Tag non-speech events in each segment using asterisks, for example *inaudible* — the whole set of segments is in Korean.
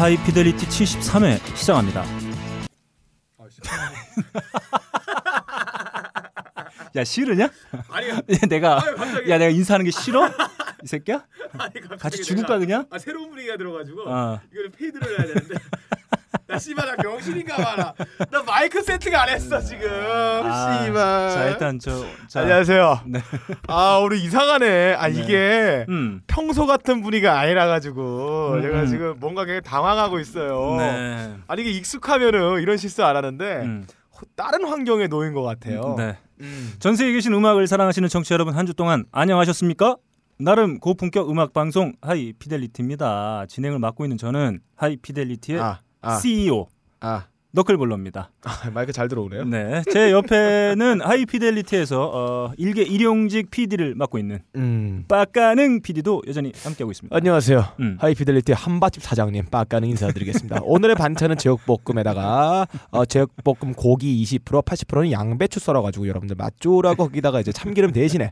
하이피델리티 73회 시작합니다. *laughs* 야 싫으냐? 아니, 야, 내가 갑자기. 야 내가 인사하는 게 싫어? *laughs* 이 새끼야? 아니 같이 죽을까 그냥? 아 새로운 분위기가 들어가지고 어. 이거를 fade를 해야 되는데 나 씨발 나 병신인가 봐라 나 마이크 세팅 안 했어 지금 아, 씨발 자 일단 저 자, 안녕하세요 네. 아 우리 이상하네 아 이게 음. 평소 같은 분위기가 아니라 가지고 음. 제가 지금 뭔가 굉장히 당황하고 있어요 네. 아니 이게 익숙하면은 이런 실수 안 하는데 음. 다른 환경에 놓인 것 같아요 네. 음. 전 세계에 계신 음악을 사랑하시는 청취자 여러분 한 주 동안 안녕하셨습니까? 나름 고품격 음악 방송 하이피델리티입니다. 진행을 맡고 있는 저는 하이피델리티의 아, 아, CEO 아, 너클볼러입니다. 아 마이크 잘 들어오네요 네, 제 옆에는 하이피델리티에서 어, 일개 일용직 PD를 맡고 있는 음. 빠까능 PD도 여전히 함께하고 있습니다. 안녕하세요. 음. 하이피델리티 한밭집 사장님 빠까는 인사드리겠습니다. *laughs* 오늘의 반찬은 제육볶음에다가 어, 제육볶음 고기 20% 80%는 양배추 썰어가지고 여러분들 맛조라고 거기다가 이제 참기름 대신에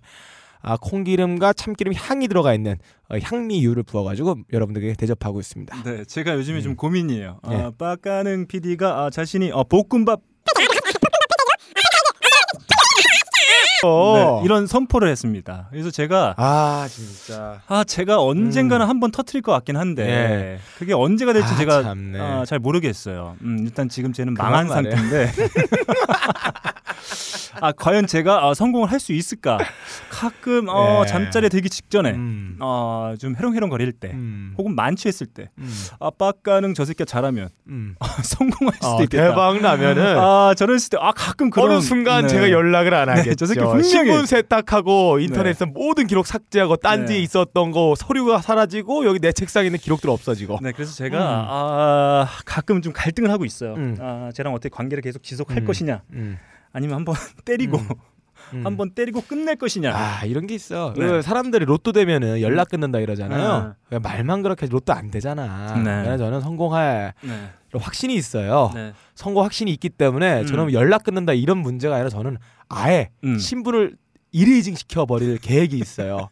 아, 콩기름과 참기름 향이 들어가 있는 어, 향미유를 부어가지고 여러분들에게 대접하고 있습니다. 네, 제가 요즘에 음. 좀 고민이에요. 네. 아, 빠까능 PD가 아, 자신이 어, 볶음밥 네, 이런 선포를 했습니다. 그래서 제가 아 진짜 아 제가 언젠가는 한번 터트릴 것 같긴 한데 음. 예. 그게 언제가 될지 아, 제가 참네. 아, 잘 모르겠어요. 음, 일단 지금 쟤는 망한 말해. 상태인데 *laughs* 아 과연 제가 아, 성공을 할 수 있을까? 가끔 어, 예. 잠자리에 들기 직전에 음. 어, 좀 해롱해롱 거릴 때 음. 혹은 만취했을 때 음. 아빠가는 저 새끼가 잘하면 음. *laughs* 성공할 수도 어, 있겠다. 대박 나면은 아 저랬을 때아 가끔 그런 어느 순간 네. 제가 연락을 안 하겠죠. 저 새끼 분명히- 신분 세탁하고 인터넷에 모든 기록 삭제하고 딴지에 네. 있었던 거 서류가 사라지고 여기 내 책상에 있는 기록들 없어지고. 네, 그래서 제가 음. 아, 가끔 좀 갈등을 하고 있어요. 음. 아, 쟤랑 어떻게 관계를 계속 지속할 음. 것이냐, 음. 아니면 한번 *laughs* 때리고 음. 음. 한번 때리고 끝낼 것이냐. 아 이런 게 있어. 네. 그 사람들이 로또 되면은 연락 끊는다 이러잖아요. 아. 그냥 말만 그렇게 로또 안 되잖아. 네. 그래서 저는 성공할 네. 확신이 있어요. 네. 성공 확신이 있기 때문에 음. 저는 연락 끊는다 이런 문제가 아니라 저는 아예 음. 신분을 일회이징 시켜버릴 계획이 있어요.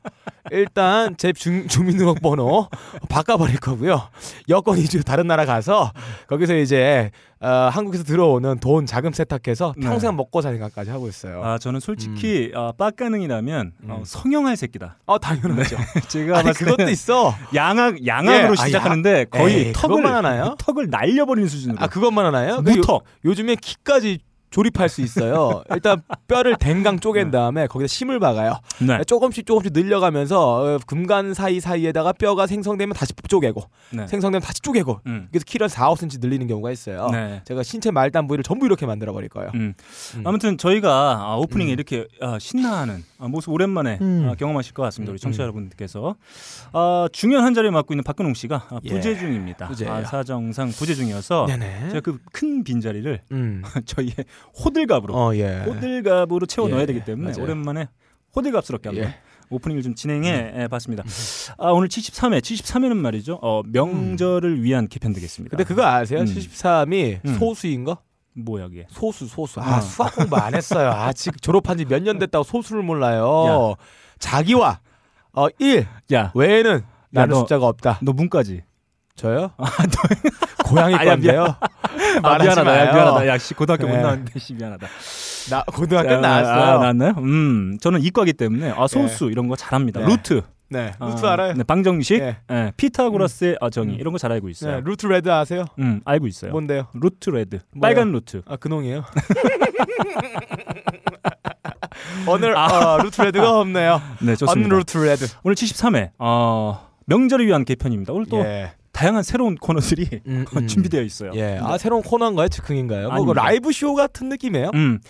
일단 제 중, 주민등록번호 바꿔버릴 거고요. 여권 이주 다른 나라 가서 거기서 이제 어, 한국에서 들어오는 돈 자금 세탁해서 네. 평생 먹고 살 생각까지 하고 있어요. 아, 저는 솔직히 아, 빡가능이라면 어, 음. 성형할 새끼다. 어 당연하죠. *laughs* 제가 아니 그것도 있어. 양악 양악으로 예, 아, 시작하는데 거의 에이, 턱을 하나요? 턱을 날려버리는 수준으로. 아 그것만 하나요? 그 요, 무턱. 요즘에 키까지 조립할 수 있어요. 일단 뼈를 댕강 쪼갠 다음에 거기다 심을 박아요. 네. 조금씩 조금씩 늘려가면서 어, 금간 사이 사이에다가 뼈가 생성되면 다시 쪼개고 네. 생성되면 다시 쪼개고 음. 그래서 키를 4, 5cm 늘리는 경우가 있어요. 네. 제가 신체 말단 부위를 전부 이렇게 만들어 버릴 거예요. 음. 음. 아무튼 저희가 아, 오프닝에 음. 이렇게 아, 신나하는 아, 모습 오랜만에 음. 아, 경험하실 것 같습니다. 우리 음, 청취자 음. 여러분들께서 아, 중요한 한 자리를 맡고 있는 박근홍 씨가 아, 예, 부재 중입니다. 부재예요. 아, 사정상 부재 중이어서 네네. 제가 그 큰 빈자리를 음. *laughs* 저희의 호들갑으로 어 예. 호들갑으로 채워 넣어야 예, 되기 때문에 맞아요. 오랜만에 호들갑스럽게 한번 예. 음. 오프닝을 좀 진행해 예, 봤습니다. 아, 오늘 73회, 73회는 말이죠. 어, 명절을 위한 개편 되겠습니다. 근데 그거 아세요? 음. 73이 음. 소수인 거? 뭐야 이게? 소수 소수. 아 어. 수학 공부 안 했어요. 아직 졸업한 지 몇 년 됐다고 소수를 몰라요. 자기와 어 1 야, 외에는 나는 너- 숫자가 없다. 너 문까지. 저요? 고양이 *laughs* 아, 야, 건데요. 아, 미안하다. 야, 마요. 미안하다. 야, 씨, 고등학교 못 네. 나왔는데 씨 미안하다. 나 고등학교 자, 나왔어요. 아, 나왔나요? 음, 저는 이과기 때문에 아, 소수 이런 거 잘합니다. 네. 루트. 네. 아, 루트 알아요? 네, 방정식, 네. 예, 피타고라스의 아, 정의 음. 이런 거 잘 알고 있어요. 네, 루트 red 아세요? 음, 알고 있어요. 뭔데요? 루트 red, 뭐요? 빨간 루트. 아 근홍이에요. *laughs* 오늘 어, 루트 red가 없네요. 네, 좋습니다. 언루트 red. 오늘 73회 어, 명절을 위한 개편입니다. 오늘 또 예. 다양한 새로운 코너들이 음, *laughs* 음. 준비되어 있어요. 예. 아 새로운 코너인가요? 즉흥인가요? 뭐. 라이브 쇼 같은 느낌이에요? 음.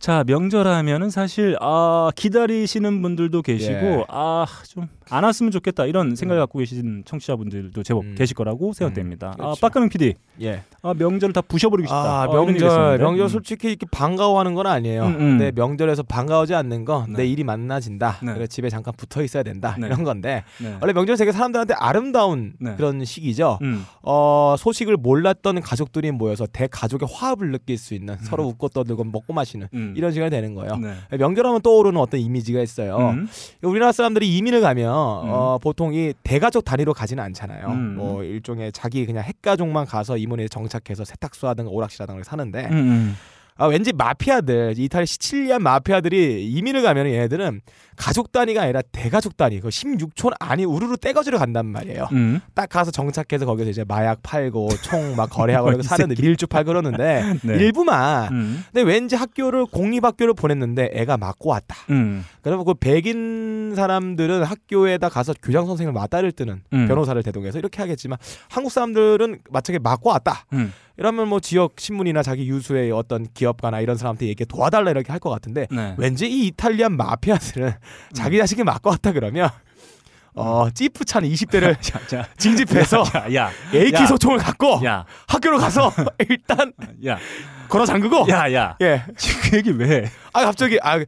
자 명절 하면은 사실 아 기다리시는 분들도 계시고 예. 아 좀 안 왔으면 좋겠다 이런 생각을 갖고 계신 청취자분들도 제법 음. 계실 거라고 생각됩니다. 음, 아 그렇죠. 빡가능 PD 예. 아, 명절을 다 부셔버리고 싶다. 아 어, 이런 얘기가 명절 있었는데. 명절 음. 솔직히 이렇게 반가워하는 건 아니에요. 음, 음. 근데 명절에서 반가워지 않는 건내 네. 일이 많아진다. 네. 그래 집에 잠깐 붙어 있어야 된다. 네. 이런 건데 네. 원래 명절 되게 사람들한테 아름다운 네. 그런 시기죠. 음. 어 소식을 몰랐던 가족들이 모여서 대가족의 화합을 느낄 수 있는 서로 웃고 떠들고 먹고 마시는 음. 이런 시간이 되는 거예요. 네. 명절하면 떠오르는 어떤 이미지가 있어요. 음. 우리나라 사람들이 이민을 가면 어, 보통 이 대가족 단위로 가지는 않잖아요. 음. 뭐 일종의 자기 그냥 핵가족만 가서 이모네 정착해서 세탁소 하든가 오락실하든가 사는데 음, 음. 아, 왠지 마피아들 이탈리 시칠리안 마피아들이 이민을 가면 얘네들은 가족 단위가 아니라 대가족 단위 그 16촌 안이 우르르 떼거지로 간단 말이에요. 음. 딱 가서 정착해서 거기서 이제 마약 팔고 총 막 거래하고 뭐 이러고 *laughs* 이 사는데 밀주 팔고 그러는데 *laughs* 네. 일부만 음. 근데 왠지 학교를 공립학교를 보냈는데 애가 맞고 왔다. 음. 그러면 그 백인 사람들은 학교에다 가서 교장 선생님을 맞다를 뜨는 음. 변호사를 대동해서 이렇게 하겠지만 한국 사람들은 마치 맞고 왔다. 음. 이러면 뭐 지역 신문이나 자기 유수의 어떤 기업가나 이런 사람한테 얘기 도와달라 이렇게 할 것 같은데 네. 왠지 이 이탈리안 마피아들은 자기 자식이 맞고 왔다 그러면 어 찌푸찬 20대를 *laughs* 자, 자. 징집해서 야, 야, AK 야. 소총을 갖고 야, 학교로 가서 *laughs* 일단 야, 걸어 잠그고 야, 야. 예. 지금 그 얘기 왜? 해? 아 갑자기 아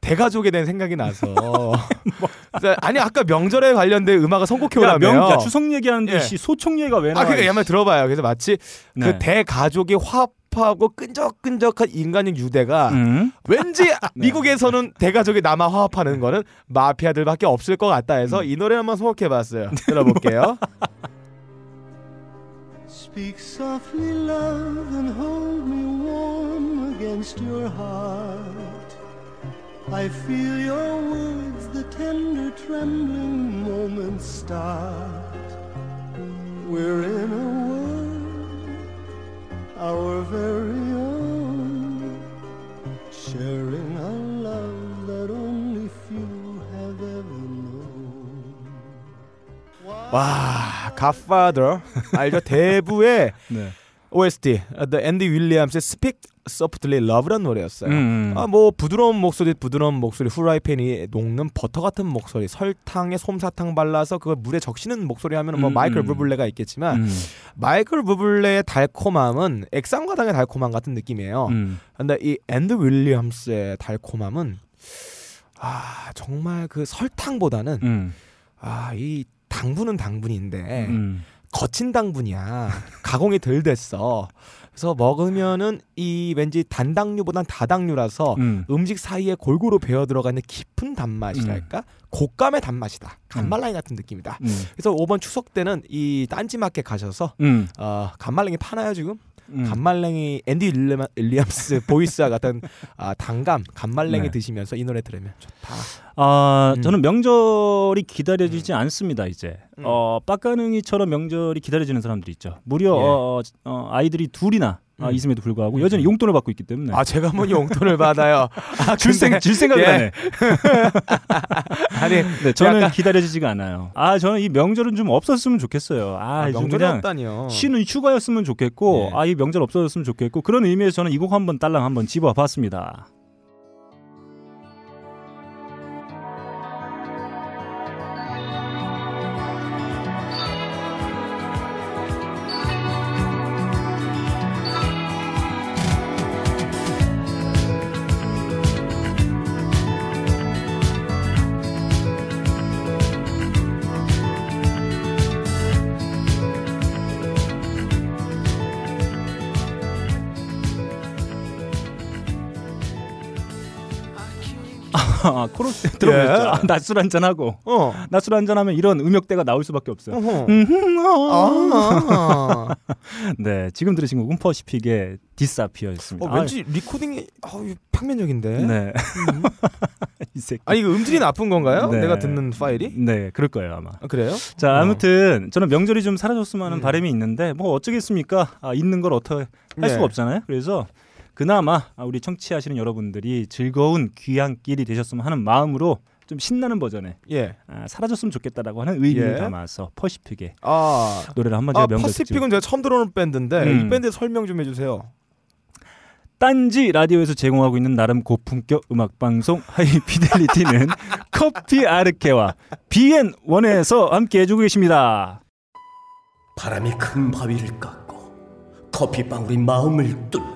대가족에 대한 생각이 나서 *laughs* 그래서 아니 아까 명절에 관련된 음악을 선곡해 야, 오라며 야, 추석 얘기하는데 예. 씨 소총 얘기가 왜 나와? 아 그러니까. 야말 들어봐요 그래서 마치 네. 그 대가족이 화합하고 끈적끈적한 인간적 유대가 음? 왠지 *laughs* 미국에서는 대가족이 남아 화합하는 거는 마피아들밖에 없을 것 같다 해서 이 노래 한번 선곡해봤어요 들어볼게요 *laughs* Speak softly, love, and hold me warm against your heart. I feel your words, the tender trembling moments start. We're in a world, our very own, sharing a love that only few have ever known. 와 갓파더 알죠 *laughs* 대부의 네. OST The 앤디 윌리 Softly Love라는 노래였어요. 음, 음. 아 뭐 부드러운 목소리 부드러운 목소리 후라이팬이 녹는 버터 같은 목소리 설탕에 솜사탕 발라서 그걸 물에 적시는 목소리 하면 뭐 음, 마이클 음. 부블레가 있겠지만 음. 마이클 부블레의 달콤함은 액상과당의 달콤함 같은 느낌이에요. 음. 근데 이 앤디 윌리엄스의 달콤함은 아 정말 그 설탕보다는 음. 아이 당분은 당분인데 음. 거친 당분이야. 가공이 덜 됐어. 그래서 먹으면은 이 왠지 단당류보단 다당류라서 음. 음식 사이에 골고루 배어 들어가 있는 깊은 단맛이랄까? 곶감의 단맛이다. 감말랭이 같은 느낌이다. 음. 그래서 이번 추석 때는 이 딴지마켓 가셔서 음. 어, 감말랭이 파나요 지금? 음. 간말랭이 앤디 윌리엄- 윌리엄스 *laughs* 보이스와 같은 아, 단감 간말랭이 네. 드시면서 이 노래 들으면 좋다. 아, 음. 저는 명절이 기다려지지 않습니다, 이제. 음. 어, 빡가능이처럼 명절이 기다려지는 사람들이 있죠. 무려 예. 어, 어, 아이들이 둘이나 아, 음. 있음에도 불구하고 여전히 용돈을 받고 있기 때문에 아 제가 뭐 용돈을 *laughs* 받아요. 아, 줄, 생, 근데- 줄 생각을 예. 안 해. *laughs* 아니 네, 저는 약간- 기다려지지가 않아요. 아, 저는 이 명절은 좀 없었으면 좋겠어요. 아, 아, 좀 명절이 없다니요. 쉬는 휴가였으면 좋겠고, 예. 아, 이 명절 없어졌으면 좋겠고, 그런 의미에서 저는 이 곡 한번 딸랑 한번 집어봤습니다. 들어보셨죠? 예. 아, 낮술 한잔 하고. 어. 낮술 한잔 하면 이런 음역대가 나올 수밖에 없어요. 어. 아. *laughs* 네, 지금 들으신 곡은 퍼시픽의 디사피어였습니다. 어, 왠지 리코딩이 아유, 평면적인데. 아, 네. 음. *laughs* 이 새끼. 아니 이거 음질이 나쁜 건가요? 네. 내가 듣는 파일이? 네, 그럴 거예요 아마. 아, 그래요? 자, 아무튼 저는 명절이 좀 사라졌으면 하는 음. 바람이 있는데 뭐 어쩌겠습니까? 아, 있는 걸 어떻게 할 네. 수가 없잖아요. 그래서 그나마 아, 우리 청취하시는 여러분들이 즐거운 귀향길이 되셨으면 하는 마음으로 좀 신나는 버전의 예. 아, 사라졌으면 좋겠다라고 하는 의미를 예. 담아서 퍼시픽의 아. 노래를 한번 제가 아, 명절 퍼시픽은 제가 처음 들어오는 밴드인데 음. 이 밴드 설명 좀 해주세요. 딴지 라디오에서 제공하고 있는 나름 고품격 음악 방송 하이피델리티는 *laughs* 커피 아르케와 비엔 원에서 함께 해주고 계십니다. 바람이 큰 바위를 깎고 커피 방울이 마음을 뚫는다.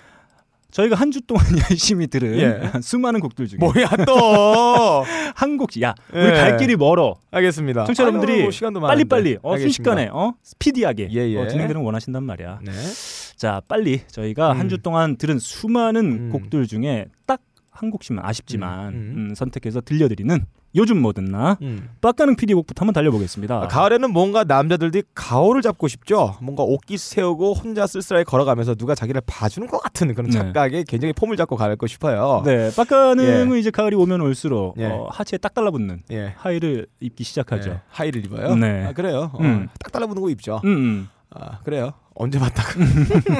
저희가 한 주 동안 *laughs* 열심히 들은 예. *laughs* 수많은 곡들 중에 뭐야 또? *laughs* 한 곡씩 야 우리 예. 갈 길이 멀어. 알겠습니다. 청취자 여러분들이 많은데. 빨리 빨리 어. 순식간에 어 스피디하게 예, 예. 어, 진행되는 걸 원하신단 말이야. 네. 자 빨리 저희가 음. 한주 동안 들은 수많은 음. 곡들 중에 딱 한 곡씩만 아쉽지만 음, 음. 음, 선택해서 들려드리는 요즘 뭐든 나 음. 빡가는 PD 곡부터 한번 달려보겠습니다. 아, 가을에는 뭔가 남자들이 가오를 잡고 싶죠. 뭔가 옷깃 세우고 혼자 쓸쓸하게 걸어가면서 누가 자기를 봐주는 것 같은 그런 네. 착각에 굉장히 폼을 잡고 가고 싶어요. 네, 빡가능은 이제 가을이 오면 올수록 예. 어, 하체에 딱 달라붙는 예. 하의를 입기 시작하죠. 네. 하의를 입어요. 네. 아, 그래요. 어, 음. 딱 달라붙는 거 입죠. 음, 음. 아, 그래요. 언제 봤다가.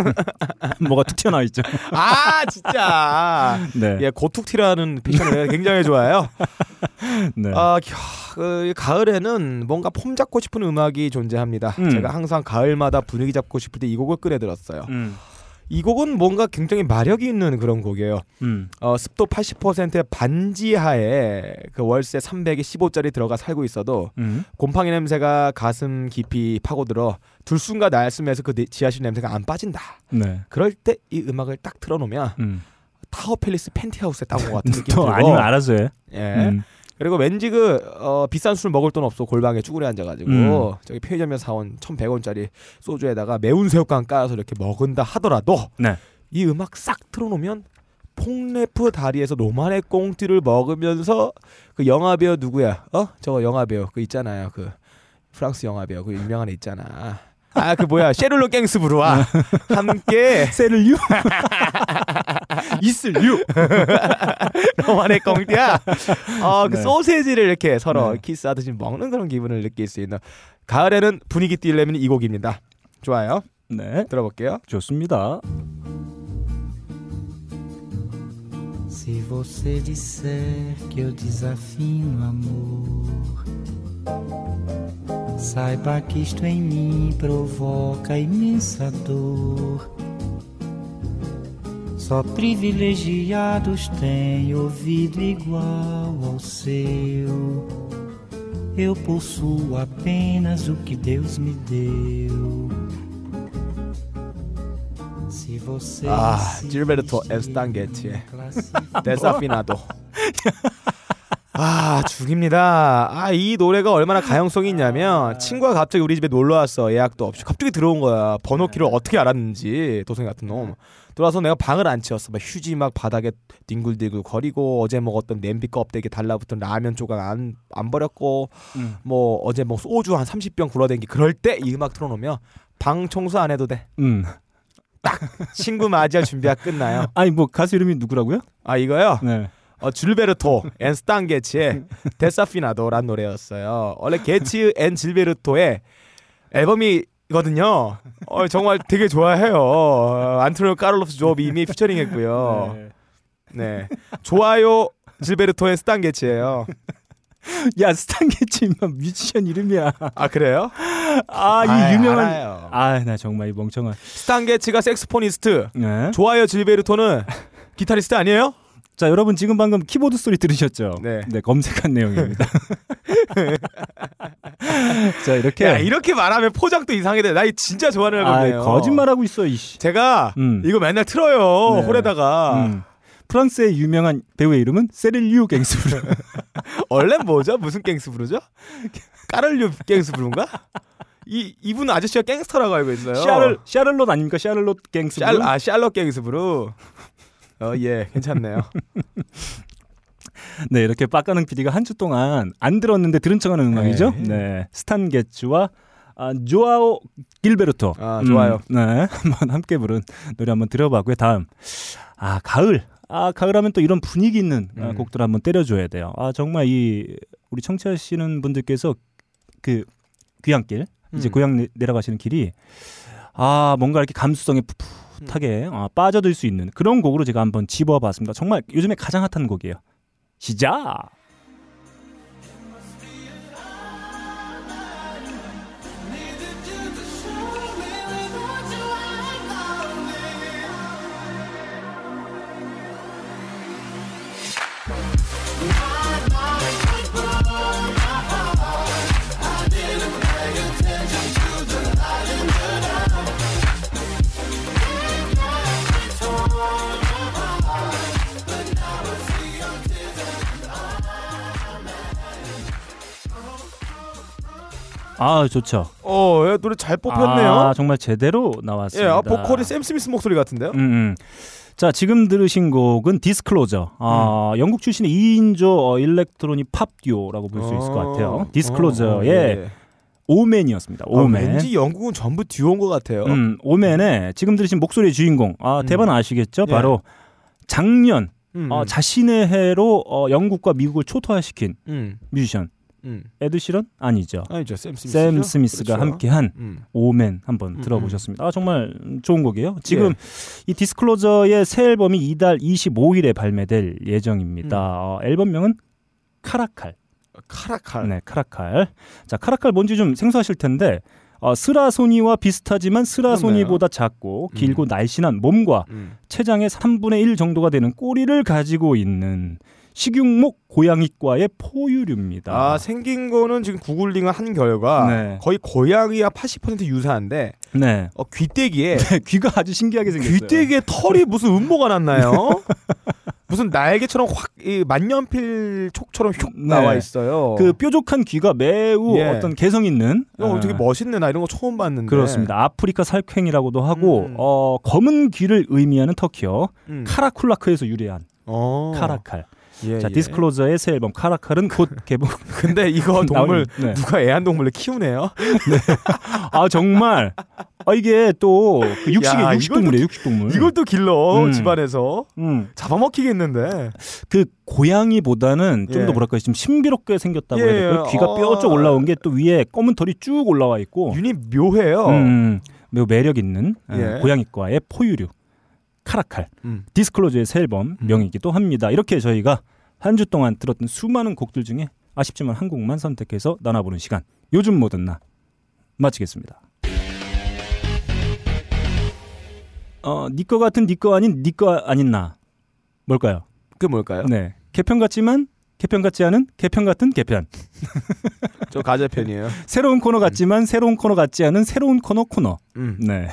*laughs* 뭐가 툭 튀어나와 있죠. 아, 진짜. 네, 예, 고툭 튀라는 패션을 굉장히 좋아해요. 네. 아, 겨, 그, 가을에는 뭔가 폼 잡고 싶은 음악이 존재합니다. 음. 제가 항상 가을마다 분위기 잡고 싶을 때 이 곡을 꺼내 들었어요. 음, 이 곡은 뭔가 굉장히 마력이 있는 그런 곡이에요. 음, 어, 습도 80%의 반지하에 그 월세 300에 15짜리 들어가 살고 있어도 음. 곰팡이 냄새가 가슴 깊이 파고들어 들숨과 날숨에서 그 내- 지하실 냄새가 안 빠진다. 네. 그럴 때 이 음악을 딱 틀어놓으면 음. 타워 팰리스 펜트하우스에 따온 것 같은 느낌 *laughs* 또 들고 아니면 알아서 해. 예. 음. 그리고 왠지 그 어, 비싼 술 먹을 돈 없어 골방에 쭈그려 앉아가지고 음. 저기 편의점에서 사온 1,100원짜리 소주에다가 매운 새우깡 까서 이렇게 먹은다 하더라도 네. 이 음악 싹 틀어놓으면 퐁네프 다리에서 로마네 꽁띠를 먹으면서 그 영화 배우 누구야? 어? 저거 영화 배우 그 있잖아요. 그 프랑스 영화 배우 그 유명한 애 있잖아. 아 그 뭐야 셰를로 갱스브루와 함께 *laughs* 세를유? *laughs* 있을유? 노만의 꽁띠야. 어 그 네. 소세지를 이렇게 서로 네. 키스하듯이 먹는 그런 기분을 느낄 수 있는 가을에는 분위기 띄려면 이 곡입니다. 좋아요. 네, 들어볼게요. 좋습니다. Se você disser que eu desafio amor, saiba que isto em mim provoca imensa dor. Só privilegiados têm ouvido igual ao seu. Eu possuo apenas o que Deus me deu. Se você 아, em 에스탄게치의 데사피나도. 아 죽입니다. 아 이 노래가 얼마나 가용성이 있냐면 친구가 갑자기 우리 집에 놀러 왔어 예약도 없이 갑자기 들어온 거야 번호키를 어떻게 알았는지 도생 같은 놈 들어와서 내가 방을 안 치웠어 막 휴지 막 바닥에 뒹굴뒹굴 거리고 어제 먹었던 냄비 껍데기 달라붙은 라면 조각 안, 안 버렸고 음. 뭐 어제 뭐 소주 한 30병 굴러댕기 그럴 때 이 음악 틀어놓으면 방 청소 안 해도 돼 음. 친구 맞이할 준비가 끝나요 *laughs* 아니 뭐 가수 이름이 누구라고요? 아 이거요 네. 어, 질베르토 and 스탄 게츠의 Desafinado란 노래였어요. 원래 게츠 and 질베르토의 앨범이거든요. 어, 정말 되게 좋아해요. 어, 안토니오 카를로스 조빔이 featuring했고요. 네. 네, 좋아요 질베르토 and 스탄 게츠예요. 야 스탄 게츠 인마 뮤지션 이름이야. 아 그래요? 아이 아이, 유명한. 알아요. 아나 정말 이 멍청한. 스탄 게츠가 saxophonist, 네. 좋아요 질베르토는 기타리스트 아니에요? 자 여러분 지금 방금 키보드 소리 들으셨죠? 네. 검색한 내용입니다. *laughs* *laughs* 자 이렇게. 야 이렇게 말하면 포장도 이상하게 돼. 나 이 진짜 좋아하는 아, 앨범이에요. 거짓말하고 있어 이씨. 제가 음. 이거 맨날 틀어요 네. 홀에다가 음. 프랑스의 유명한 배우의 이름은 세릴류 갱스브르. 원래 *laughs* 뭐죠 무슨 갱스 부르죠 까를류 갱스 부른가 이 이분 아저씨가 갱스터라고 알고 있어요 샤를 샤를롯 아닙니까? 샤를롯 갱스브르. 샬, 아 샬럿 갱스 부르 어예 괜찮네요 *laughs* 네 이렇게 빡가능 PD가 한 주 동안 안 들었는데 들은 척하는 음악이죠. 네. 네, 스탄 게츠와 아, 조아오 길베르토. 아, 좋아요. 음, 네, *laughs* 한번 함께 부른 노래 한번 들어봤고요. 다음 아 가을. 아 가을하면 또 이런 분위기 있는 아, 음. 곡들 한번 때려줘야 돼요. 아 정말 이 우리 청취하시는 분들께서 그 귀향길 이제 음. 고향 내, 내려가시는 길이 아 뭔가 이렇게 감수성에 풋풋하게 아, 빠져들 수 있는 그런 곡으로 제가 한번 집어봤습니다. 정말 요즘에 가장 핫한 곡이에요. 시작. 아 좋죠. 어, 예, 노래 잘 뽑혔네요. 아, 정말 제대로 예, 나왔습니다. 아, 보컬이 샘 스미스 목소리 같은데요? 음, 음. 자 지금 들으신 곡은 디스클로저. 아, 영국 출신의 2인조 어, electronic 팝 듀오라고 볼 수 있을 것 같아요. 디스클로저의 예. Omen이었습니다. 아, Omen. 왠지 영국은 전부 듀오인 것 같아요. 음, Omen의 지금 들으신 목소리의 주인공. 아, 음. 대번 아시겠죠? 예. 바로 작년 음, 어, 자신의 해로 어, 영국과 미국을 초토화시킨 음, 뮤지션 음. 에드 시런 아니죠. 아니죠, 샘 스미스. 샘 스미스가 함께한 음. Omen 한번 음, 들어보셨습니다. 아 정말 좋은 곡이에요. 지금 예. 이 디스클로저의 새 앨범이 이달 25일에 발매될 예정입니다. 음. 어, 앨범명은 카라칼. 카라칼. 네, 카라칼. 자, 카라칼 뭔지 좀 생소하실 텐데 어, 스라소니와 비슷하지만 스라소니보다 작고 음. 길고 날씬한 몸과 음. 체장의 3분의 1 정도가 되는 꼬리를 가지고 있는 식용목 고양이과의 포유류입니다. 아 생긴 거는 지금 구글링을 한 결과 네. 거의 고양이와 80% 유사한데 네. 어, 귀때기에 *laughs* 귀가 아주 신기하게 생겼어요. 귀때기에 털이 무슨 음모가 났나요? *laughs* 무슨 날개처럼 확 이 만년필 촉처럼 휙 네. 나와 있어요. 그 뾰족한 귀가 매우 예. 어떤 개성 있는 어, 되게 아, 멋있네. 나 이런 거 처음 봤는데. 그렇습니다. 아프리카 살쾡이라고도 하고 음. 어, 검은 귀를 의미하는 터키어 음. 카라쿨라크에서 유래한 어. 카라칼. 예, 자 예. 디스클로저의 새 앨범 카라칼은 곧 *laughs* 개봉. 근데 이거 동물 네. 누가 애완동물을 키우네요. *laughs* 아 정말 아 이게 또 그 육식의 야, 육식동물이에요 육식동물. 이걸 또 길러 음. 집안에서 음, 잡아먹히겠는데. 그 고양이보다는 좀더 예. 뭐랄까 좀 신비롭게 생겼다고 예, 해야 될까요? 예. 귀가 어. 뾰족 올라온 게 또 위에 검은 털이 쭉 올라와 있고 윤이 묘해요. 음, 매우 매력 있는 어, 예. 고양이과의 포유류 카라칼 음. 디스클로즈의 새 앨범 음. 명이기도 합니다. 이렇게 저희가 한 주 동안 들었던 수많은 곡들 중에 아쉽지만 한 곡만 선택해서 나눠보는 시간 요즘 뭐든 나 마치겠습니다. 어, 니거 같은 니거 아닌 니거 아닌 나 뭘까요? 그게 뭘까요? 네, 개편 같지만 개편 같지 않은 개편 같은 개편. *laughs* 저 가재편이에요. 새로운 코너 같지만 새로운 코너 같지 않은 새로운 코너 코너. 음. 네.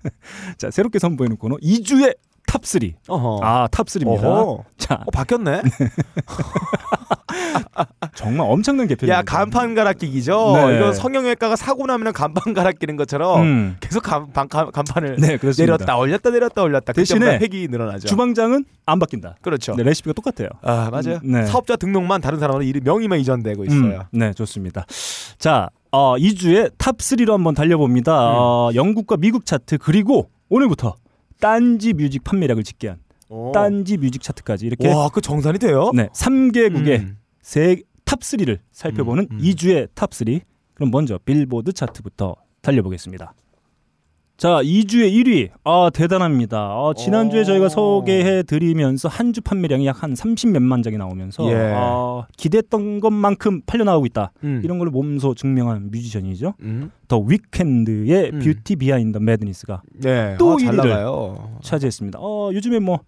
*laughs* 자, 새롭게 선보이는 코너 2주의 top3. 어허. 아, top3입니다. 어허. 자, 어, 바뀌었네. *laughs* *laughs* 정말 엄청난 개편입니다. 야 간판 갈아 끼기죠. 네. 이거 성형외과가 사고 나면 간판 갈아 끼는 것처럼 음. 계속 간, 간, 간, 간판을 네. 내렸다 올렸다 내렸다 올렸다. 대신에 획이 늘어나죠. 주방장은 안 바뀐다. 그렇죠. 네, 레시피가 똑같아요. 아 맞아요. 음, 네. 사업자 등록만 다른 사람으로 이름 명의만 이전되고 있어요. 음, 네, 좋습니다. 자, 어, 2주의 top3로 한번 달려봅니다. 음. 어, 영국과 미국 차트 그리고 오늘부터 딴지 뮤직 판매량을 집계한 오. 딴지 뮤직 차트까지 이렇게 와, 그 정산이 돼요? 네, 3개국의 음. 세 top 3를 살펴보는 음, 음. 2주의 top 3. 그럼 먼저 빌보드 차트부터 달려보겠습니다. 자, 2주의 1위. 아, 대단합니다. 아, 지난주에 오. 저희가 소개해 드리면서 한 주 판매량이 약 한 30몇만 장이 나오면서 예. 아, 기대했던 것만큼 팔려 나오고 있다. 음. 이런 걸 몸소 증명한 뮤지션이죠. 음. 더 위켄드의 음. Beauty Behind Madness가 네. 또 아, 잘 1위를 나가요. 차지했습니다. 어, 요즘에 뭐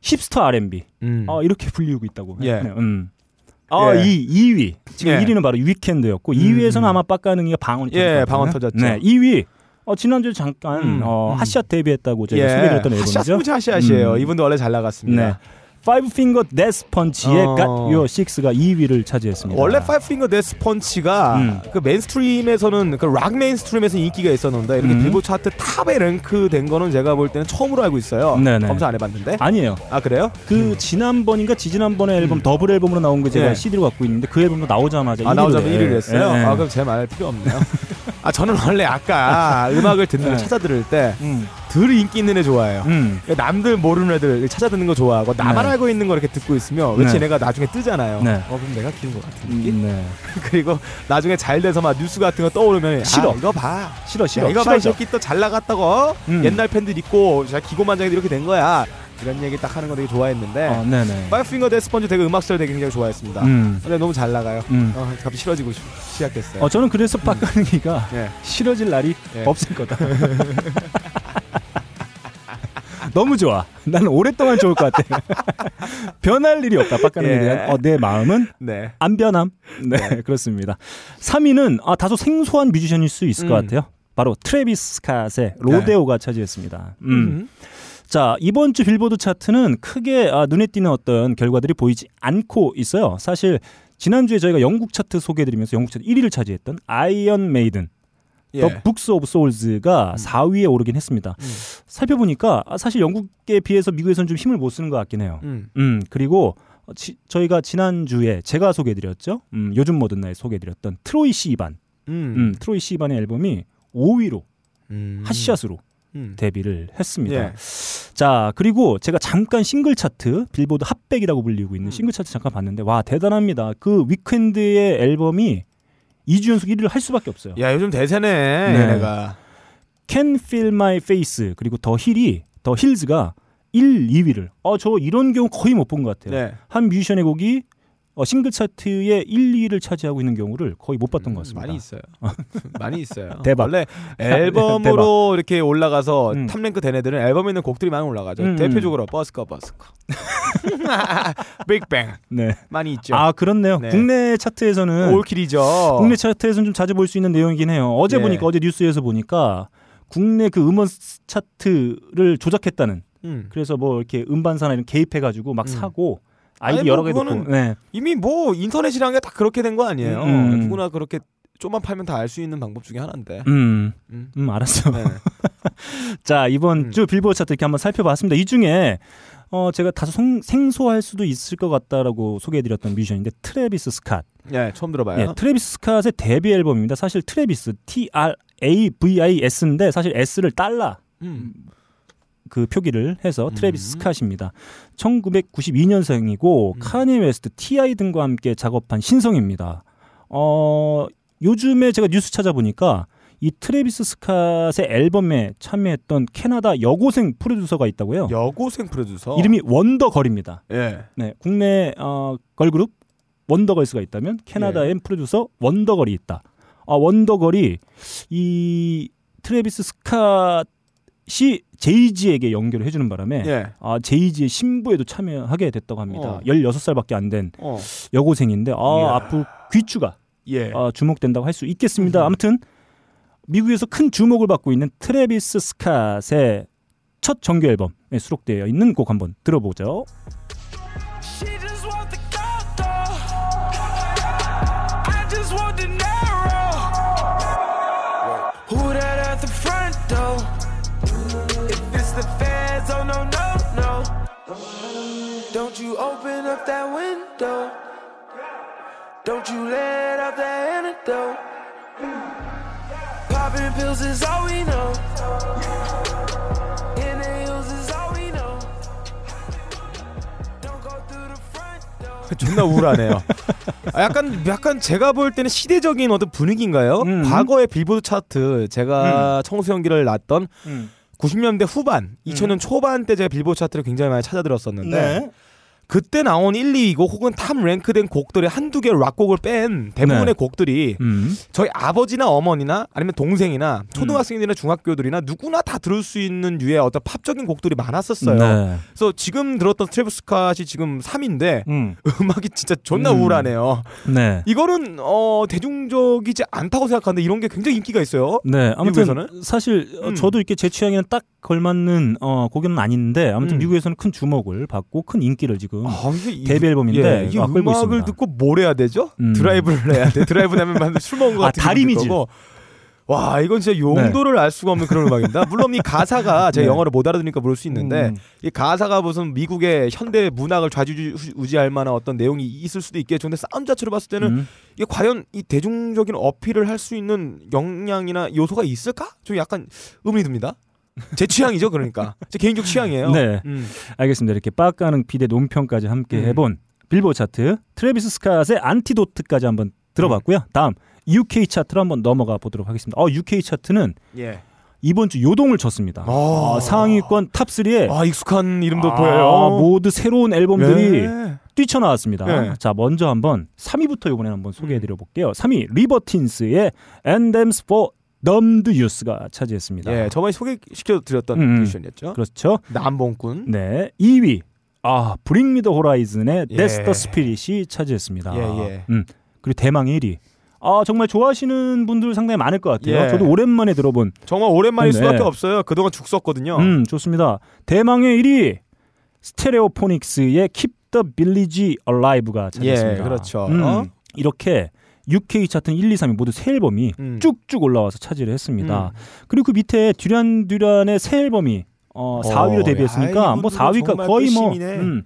hipster R&B 음. 아, 이렇게 불리우고 있다고. 예. 하네요. 음. 아, 예. 이 2위. 지금 예. 1위는 바로 위켄드였고 음. 2위에서는 아마 빡가능이가 방언이 예. 방언 터졌죠. 네, 2위. 어, 지난주에 잠깐 음, 어, 음. 핫샷 데뷔했다고 저희가 예. 소개드렸던 앨범이죠. 하샤스무지 하샤시예요. 음. 이분도 원래 잘 나갔습니다. 네. 파이브 핑거 데스 펀치의 어. Got Your Six가 2위를 차지했습니다. 원래 파이브 핑거 데스 펀치가 음. 그 mainstream에서는 그 락 mainstream에서 인기가 있었는데 이렇게 음. 빌보드 차트 top에 랭크된 거는 제가 볼 때는 처음으로 알고 있어요. 네네. 검색 안 해봤는데. 아니에요. 아 그래요? 그 지난번인가 지지난번에 앨범 음. 더블 앨범으로 나온 거 제가 예. CD로 갖고 있는데 그 앨범도 나오자마자 아 1위를 나오자면 해. 1위를 했어요. 예, 예. 아 그럼 제 말 필요 없네요. 아 저는 원래 아까 *laughs* 음악을 듣는 걸 네. 찾아 들을 때 음. 덜 인기 있는 애 좋아해요. 음. 남들 모르는 애들 찾아 듣는 거 좋아하고 나만 네. 알고 있는 거 이렇게 듣고 있으면 왠지 네. 내가 나중에 뜨잖아요. 네. 어 그럼 내가 키운 것 같은 느낌. 네. *laughs* 그리고 나중에 잘 돼서 막 뉴스 같은 거 떠오르면 싫어. 아, 이거 봐. 싫어 싫어. 야, 이거 봐, 이. 새끼 또 잘 나갔다고. 어? 음. 옛날 팬들 있고 자, 기고만장애도 이렇게 된 거야. 이런 얘기 딱 하는 거 되게 좋아했는데 어, 네네. 파이브 핑거 데스 펀치 되게 음악 스타일 되게 굉장히 좋아했습니다. 음. 근데 너무 잘 나가요. 음. 어, 갑자기 싫어지고 시, 시작했어요. 어 저는 그래서 빡가능이가 예. 싫어질 날이 예. 없을 거다. *laughs* *laughs* 너무 좋아. 나는 오랫동안 좋을 것 같아. *laughs* 변할 일이 없다. 빡가능에 예. 대한 어, 내 마음은 네. 안 변함. 네, 그렇습니다. 3위는 아, 다소 생소한 뮤지션일 수 있을 것 음. 같아요. 바로 트래비스 스캇의 로데오가 차지했습니다. 음. 음. 자, 이번 주 빌보드 차트는 크게 아, 눈에 띄는 어떤 결과들이 보이지 않고 있어요. 사실 지난주에 저희가 영국 차트 소개해드리면서 영국 차트 1위를 차지했던 아이언 메이든, 예. The Books of Souls가 4위에 오르긴 했습니다. 음. 살펴보니까 아, 사실 영국에 비해서 미국에서는 좀 힘을 못 쓰는 것 같긴 해요. 음. 음, 그리고 어, 지- 저희가 지난주에 제가 소개해드렸죠. 음, 요즘 뭐 듣나에 소개해드렸던 트로이 시반. 음. 음, 트로이 시반의 앨범이 5위로 음. 핫샷으로 음. 데뷔를 했습니다. 예. 자, 그리고 제가 잠깐 싱글 차트, 빌보드 핫백이라고 불리고 있는 음. 싱글 차트 잠깐 봤는데, 와, 대단합니다. 그 위켄드의 앨범이 2주 연속 1위를 할 수밖에 없어요. 야 요즘 대세네 네. 얘네가. Can Feel My Face, 그리고 The Hill이, The Hills가 1, 2위를. 어, 저 이런 경우 거의 못 본 것 같아요. 네. 한 뮤지션의 곡이 어, 싱글 차트의 1, 2위를 차지하고 있는 경우를 거의 못 봤던 것 같습니다. 많이 있어요. *laughs* 많이 있어요. 대박. 원래 *laughs* 앨범으로 이렇게 올라가서 음. top rank 된 애들은 앨범에 있는 곡들이 많이 올라가죠. 음, 대표적으로 버스커 버스커, *laughs* 빅뱅 네. 많이 있죠. 아, 그렇네요. 네. 국내 차트에서는 all kill이죠. 국내 차트에서는 좀 자주 볼 수 있는 내용이긴 해요. 어제 예. 보니까 어제 뉴스에서 보니까 국내 그 음원 차트를 조작했다는 음. 그래서 뭐 이렇게 음반사나 이런 개입해 가지고 막 음. 사고 아이디 아니, 여러 뭐개 넣고 네. 이미 뭐 인터넷이란 게 다 그렇게 된 거 아니에요. 음, 음. 누구나 그렇게 좀만 파면 다 알 수 있는 방법 중에 하나인데. 음, 음. 음 알았어. 네. *laughs* 자 이번 음. 주 빌보드 차트 이렇게 한번 살펴봤습니다. 이 중에 어 제가 다소 성- 생소할 수도 있을 것 같다라고 소개해드렸던 뮤지션인데 트래비스 스캇. 예, 처음 들어봐요. 예, 트래비스 스캇의 데뷔 앨범입니다. 사실 트래비스 T R A V I S인데 사실 S를 달러 음. 그 표기를 해서 음. 트래비스 스캇입니다. 1992년생이고 음. 카니 웨스트, T.I. 등과 함께 작업한 신성입니다. 어, 요즘에 제가 뉴스 찾아보니까 이 트래비스 스캇의 앨범에 참여했던 캐나다 여고생 프로듀서가 있다고요. 여고생 프로듀서. 이름이 원더걸입니다. 예. 네, 국내 어, 걸그룹 원더걸스가 있다면 캐나다엔 예. 프로듀서 원더걸이 있다. 아, 원더걸이 이 트래비스 스캇 이 제이지에게 연결을 해주는 바람에 예. 아, 제이지의 신보에도 참여하게 됐다고 합니다. 어. 16살밖에 안된 어. 여고생인데 아, 이야. 앞으로 귀추가 예. 아, 주목된다고 할 수 있겠습니다. 음흠. 아무튼 미국에서 큰 주목을 받고 있는 트래비스 스캇의 첫 정규 앨범에 수록되어 있는 곡 한번 들어보죠. Up that window. Don't you let out that antidote. Popping pills is all we know. Inhales is all we know. Don't go through the front door. 존나 우울하네요. 아, 약간 약간 제가 볼 때는 시대적인 어떤 분위기인가요? 음. 과거의 빌보드 차트 제가 청소년기를 났던 90년대 후반, 2000년 초반 때 제가 빌보드 차트를 굉장히 많이 찾아들었었는데 네. 그때 나온 1, 2위고 혹은 top rank된 곡들의 한두 개의 락곡을 뺀 대부분의 네. 곡들이 음. 저희 아버지나 어머니나 아니면 동생이나 초등학생들이나 중학교들이나 누구나 다 들을 수 있는 류의 어떤 팝적인 곡들이 많았었어요. 네. 그래서 지금 들었던 트래비스 스캇이 지금 3위인데 음. 음악이 진짜 존나 음. 우울하네요. 네. 이거는 어 대중적이지 않다고 생각하는데 이런 게 굉장히 인기가 있어요. 네, 아무튼 미국에서는? 사실 어, 음. 저도 이렇게 제 취향에는 딱 걸맞는 어, 곡은 아닌데 아무튼 음. 미국에서는 큰 주목을 받고 큰 인기를 지금 아, 이게 이- 데뷔 앨범인데 예, 이 아, 음악을 있습니다. 듣고 뭘 해야 되죠? 음. 드라이브를 해야 돼. 드라이브 되면 술 먹은 것 아, 같은 달인이지. 거고. 와 이건 진짜 용도를 알 수가 없는 그런 음악입니다. 물론 이 가사가 제가 네. 영어를 못 알아들으니까 모를 수 있는데 음. 이 가사가 무슨 미국의 현대 문학을 좌지우지할 만한 어떤 내용이 있을 수도 있겠죠. 근데 사운드 자체로 봤을 때는 음. 이게 과연 이 대중적인 어필을 할 수 있는 역량이나 요소가 있을까? 좀 약간 의문이 듭니다. 제 취향이죠, 그러니까 제 개인적 취향이에요. 네. 음. 알겠습니다. 이렇게 빡가는 비대 논평까지 함께 음. 해본 빌보드 차트 트래비스 스캇의 Antidote까지 한번 들어봤고요. 음. 다음 UK 차트로 한번 넘어가 보도록 하겠습니다. 어, UK 차트는 예. 이번 주 요동을 쳤습니다. 어. 아, 상위권 top 3에 아 익숙한 이름도 아, 보여요. 모두 새로운 앨범들이 예. 뛰쳐나왔습니다. 네. 자, 먼저 한번 3위부터 이번에 한번 소개해 드려 볼게요. 3위 리버틴스의 Anthems for Doomed Youth가 차지했습니다. 예, 저번에 소개시켜 드렸던 음. 뮤지션이었죠. 그렇죠. 난봉꾼. 네, 2위 아 예. That's the Spirit이 차지했습니다. 예, 예. 음 그리고 대망의 1위. 아 정말 좋아하시는 분들 상당히 많을 것 같아요. 예. 저도 오랜만에 들어본. 정말 오랜만일 네. 수밖에 없어요. 그동안 죽었거든요. 음 좋습니다. 대망의 1위 스테레오포닉스의 Keep the Village Alive가 차지했습니다. 예, 그렇죠. 음, 어? 이렇게 UK 차트는 1, 2, 3위 모두 새 앨범이 음. 쭉쭉 올라와서 차지를 했습니다. 음. 그리고 그 밑에 듀란 듀란의 새 앨범이 어, 4위로 어, 데뷔했으니까 야, 뭐 이분들은 4위가 정말 거의 뭐. 음,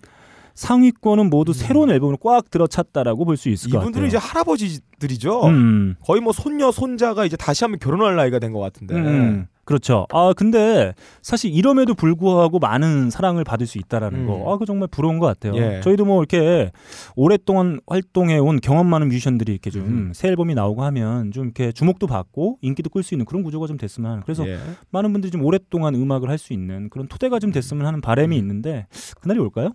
상위권은 모두 새로운 앨범을 꽉 들어찼다라고 볼 수 있을 것 같아요. 이분들은 이제 할아버지들이죠. 음, 거의 뭐 손녀 손자가 이제 다시 한번 결혼할 나이가 된 것 같은데. 음, 그렇죠. 아 근데 사실 이럼에도 불구하고 많은 사랑을 받을 수 있다라는 음. 거, 아 그 정말 부러운 것 같아요. 예. 저희도 뭐 이렇게 오랫동안 활동해 온 경험 많은 뮤지션들이 이렇게 좀새 앨범이 나오고 하면 좀 이렇게 주목도 받고 인기도 끌 수 있는 그런 구조가 좀 됐으면. 그래서 예. 많은 분들이 좀 오랫동안 음악을 할 수 있는 그런 토대가 좀 됐으면 하는 바람이 있는데 그날이 올까요?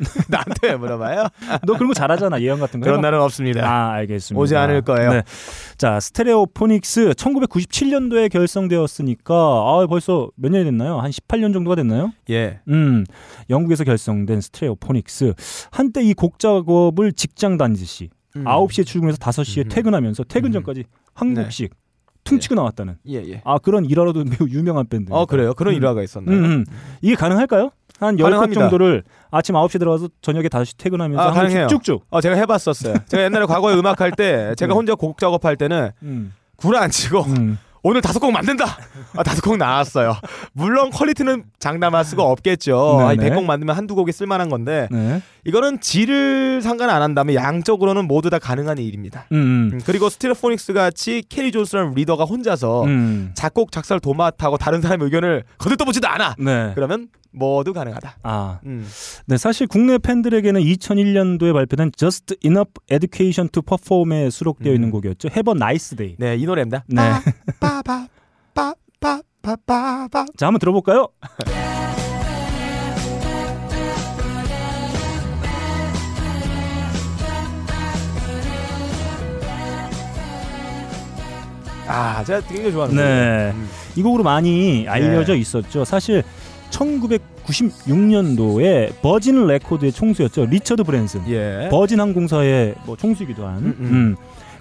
*laughs* 나한테 왜 물어봐요? *laughs* 너 그런 거 잘하잖아 예언 같은 거. 그런 날은 없습니다. 아 알겠습니다. 오지 않을 거예요. 네. 자 스테레오포닉스 1997년도에 결성되었으니까 아 벌써 몇 년이 됐나요? 한 18년 정도가 됐나요? 예. 음 영국에서 결성된 스테레오포닉스 한때 이 곡 작업을 직장 다니듯이 음. 9시에 출근해서 5시에 음. 퇴근하면서 퇴근 음. 전까지 한 곡씩 퉁치고 나왔다는 예, 예. 아 그런 일화로도 매우 유명한 밴드. 어, 그래요. 그런 음. 일화가 있었나요? 음, 음. 이게 가능할까요? 한 10곡 가능합니다. 정도를 아침 9시에 들어가서 저녁에 5시 퇴근하면서 아, 가능해요. 쭉쭉. 어, 제가 해봤었어요. 제가 옛날에 과거에 음악 할 때 *laughs* 제가 혼자 곡 작업할 때는 음. 구라 안 치고 음. 오늘 다섯 곡 만든다. 아, 다섯 곡 나왔어요. 물론 quality는 장담할 수가 없겠죠. 아니, 100곡 만들면 한두 곡이 쓸만한 건데 네. 이거는 질을 상관 안 한다면 양적으로는 모두 다 가능한 일입니다. 음. 음, 그리고 스테레오포닉스 같이 켈리 존스라는 리더가 혼자서 음. 작곡 작사를 도맡아 하고 다른 사람의 의견을 거들떠보지도 않아. 네. 그러면 모두 가능하다. 아, 음. 네 사실 국내 팬들에게는 2001년도에 발표된 Just Enough Education to Perform에 수록되어 있는 음. 곡이었죠. Have a Nice Day. 네, 이 노래입니다. 네. 빠바바바바바바. 자, 한번 들어볼까요? 아, 제가 굉장히 좋아하는 네. 음. 이 곡으로 많이 알려져 있었죠. 사실 1996년도에 버진 레코드의 총수였죠. 리처드 브랜슨. 예. 버진 항공사의 뭐 총수이기도 한. 음, 음, 음.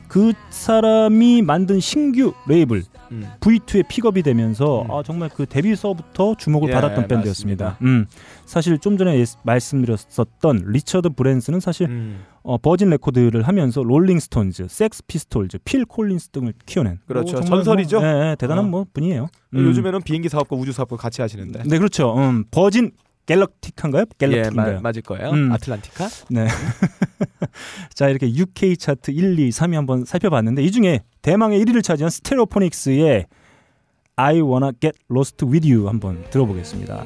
그 사람이 만든 신규 레이블 음. V2에 픽업이 되면서 음. 아, 정말 그 데뷔서부터 주목을 예, 받았던 밴드였습니다. 음, 사실 좀 전에 예- 말씀드렸었던 리처드 브랜슨은 사실 음. 어, 버진 레코드를 하면서 롤링스톤즈, 섹스 피스톨즈, 필 콜린스 등을 키워낸 그렇죠. 뭐 정말 전설이죠. 뭐, 예, 예, 대단한 어. 뭐 분이에요. 음. 요즘에는 비행기 사업과 우주 사업과 같이 하시는데. 네 그렇죠. 음, 버진 갤럭틱한가요? 예, 갤럭틱인가요? 마- 맞을 거예요. 음. 아틀란티카. 네. *laughs* 자, 이렇게 UK 차트 1, 2, 3위 한번 살펴봤는데 이 중에 대망의 1위를 차지한 스테레오포닉스의 I Wanna Get Lost With You 한번 들어보겠습니다.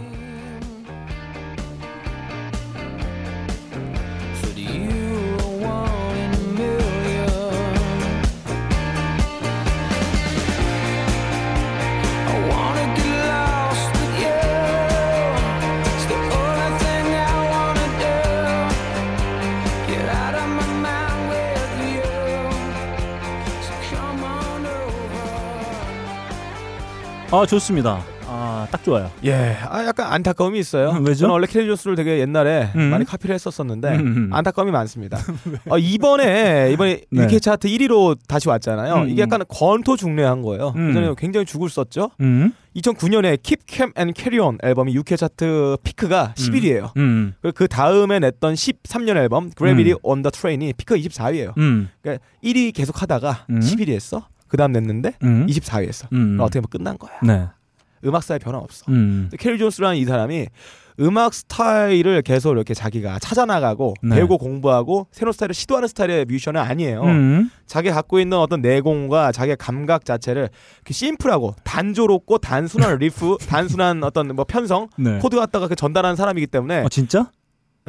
아, 좋습니다. 아, 딱 좋아요. 예, 아 약간 안타까움이 있어요. 음, 왜죠? 저는 원래 켈리 존스를 되게 옛날에 음. 많이 카피를 했었었는데 음, 음. 안타까움이 많습니다. *laughs* 어, 이번에 이번에 네. UK 차트 1위로 다시 왔잖아요. 음, 이게 약간 권토중래한 거예요. 음. 그전에 굉장히 죽을 썼죠. 음. 2009년에 Keep Calm and Carry On 앨범이 UK 차트 피크가 11위예요. 음. 그 다음에 냈던 13년 앨범 Graffiti on the Train이 피크가 24위예요. 음. 그러니까 1위 계속 하다가 음. 11위 했어. 그 다음 냈는데 음. 24위 했어. 음. 어떻게 보면 끝난 거야. 네. 음악 스타일 변화 없어. 음. 켈리 존스라는 이 사람이 음악 스타일을 계속 이렇게 자기가 찾아나가고 네. 배우고 공부하고 새로운 스타일을 시도하는 스타일의 뮤지션은 아니에요. 음. 자기가 갖고 있는 어떤 내공과 자기의 감각 자체를 이렇게 심플하고 단조롭고 단순한 *laughs* 리프, 단순한 어떤 뭐 편성, 네. 코드 갖다가 그 전달하는 사람이기 때문에 어, 진짜?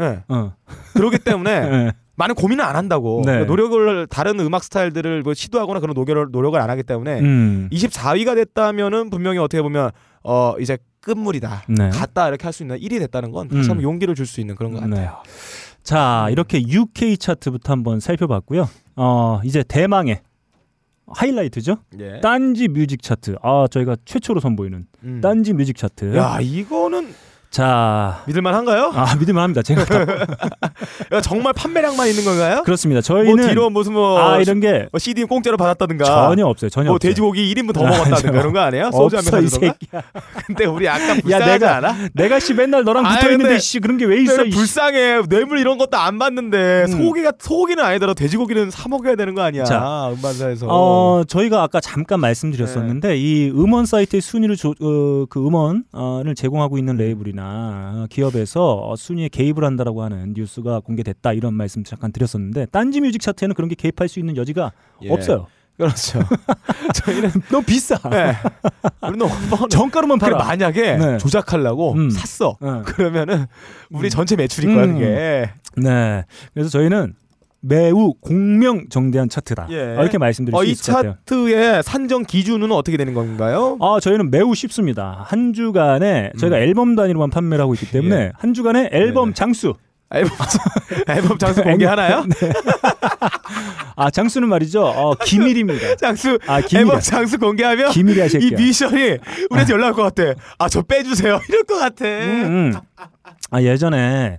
예. 어. 그렇기 때문에 *laughs* 네. 많은 고민을 안 한다고 네. 그러니까 노력을 다른 음악 스타일들을 뭐 시도하거나 그런 노력을 노력을 안 하기 때문에 음. 24위가 됐다면은 분명히 어떻게 보면 어 이제 끝물이다 네. 갔다 이렇게 할 수 있는 1위 됐다는 건 다시 음. 한번 용기를 줄 수 있는 그런 것 같아요. 네. 자, 이렇게 UK 차트부터 한번 살펴봤고요. 어, 이제 대망의 하이라이트죠. 예. 딴지 뮤직 차트. 아, 저희가 최초로 선보이는 음. 딴지 뮤직 차트. 야 이거는 자, 믿을만한가요? 아, 믿을만합니다. 제가 *laughs* 정말 판매량만 있는 건가요? 그렇습니다. 뭐 저희는 뒤로 무슨 뭐 아, 이런 게 뭐 CD 공짜로 받았다든가 전혀 없어요. 전혀 뭐 없어요. 돼지고기 1인분 더 아, 먹었다든가 저- 이런 거 아니에요? 소주 한 없어, 병이 사주던가? 새끼야. *laughs* 근데 우리 약간 야, 불쌍하지 내가 않아? 내가 씨 맨날 너랑 붙어 있는데 씨 그런 게 왜 있어? 불쌍해 뇌물 이런 것도 안 받는데 음. 소고기가 소고기는 아니더라도 돼지고기는 사 먹어야 되는 거 아니야 자, 음반사에서 어, 저희가 아까 잠깐 말씀드렸었는데 이 음원 사이트의 순위를 조, 어, 그 음원을 제공하고 있는 레이블이나 기업에서 어, 순위에 개입을 한다라고 하는 뉴스가 공개됐다 이런 말씀 잠깐 드렸었는데 딴지 뮤직 차트에는 그런 게 개입할 수 있는 여지가 예. 없어요. 그렇죠 *laughs* 저희는 너무 비싸. 네. 우리는 원본 *laughs* 정가로만 그래 팔아. 만약에 네. 조작하려고 음. 샀어 네. 그러면은 우리 전체 매출일 거야 음. 그게 네. 그래서 저희는 매우 공명정대한 차트다. 예. 아, 이렇게 말씀드릴 어, 수이 있을 것 같아요. 차트의 산정 기준은 어떻게 되는 건가요? 아, 저희는 매우 쉽습니다. 한 주간에 저희가 앨범 단위로만 판매를 하고 있기 때문에 음. 예. 한 주간에 앨범 네네. 장수. 앨범 *laughs* 앨범 장수 공개하나요? *laughs* 아, 장수는 말이죠. 어, 기밀입니다. *laughs* 장수 아, 기밀이야. 앨범 장수 공개하면 기밀이야, 이 새끼야. 뮤지션이 우리한테 연락 올 것 같아. 아 저 빼주세요. 이럴 것 같아. 음, 음. 아, 예전에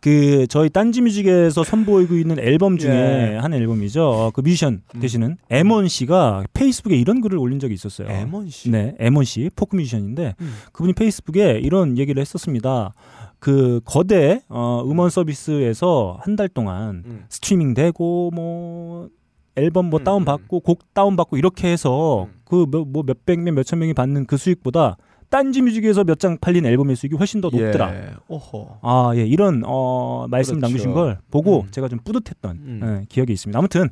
그 저희 딴지뮤직에서 선보이고 있는 앨범 중에 예. 한 앨범이죠. 어, 그 뮤지션 되시는 에먼 씨가 페이스북에 이런 글을 올린 적이 있었어요. 에먼 씨. 네, 에먼 씨 포크 뮤지션인데 음. 그분이 페이스북에 이런 얘기를 했었습니다. 그 거대 어, 음원 서비스에서 한 달 동안 음. 스트리밍 되고 뭐 앨범 뭐 음, 다운 받고 곡 다운 받고 이렇게 해서 음. 그뭐 몇백 명 몇천 명이 받는 그 수익보다 딴지 뮤직에서 몇 장 팔린 앨범의 수익이 훨씬 더 높더라. 예. 아, 예, 이런 어 말씀 그렇죠. 남기신 걸 보고 음. 제가 좀 뿌듯했던 음. 예, 기억이 있습니다. 아무튼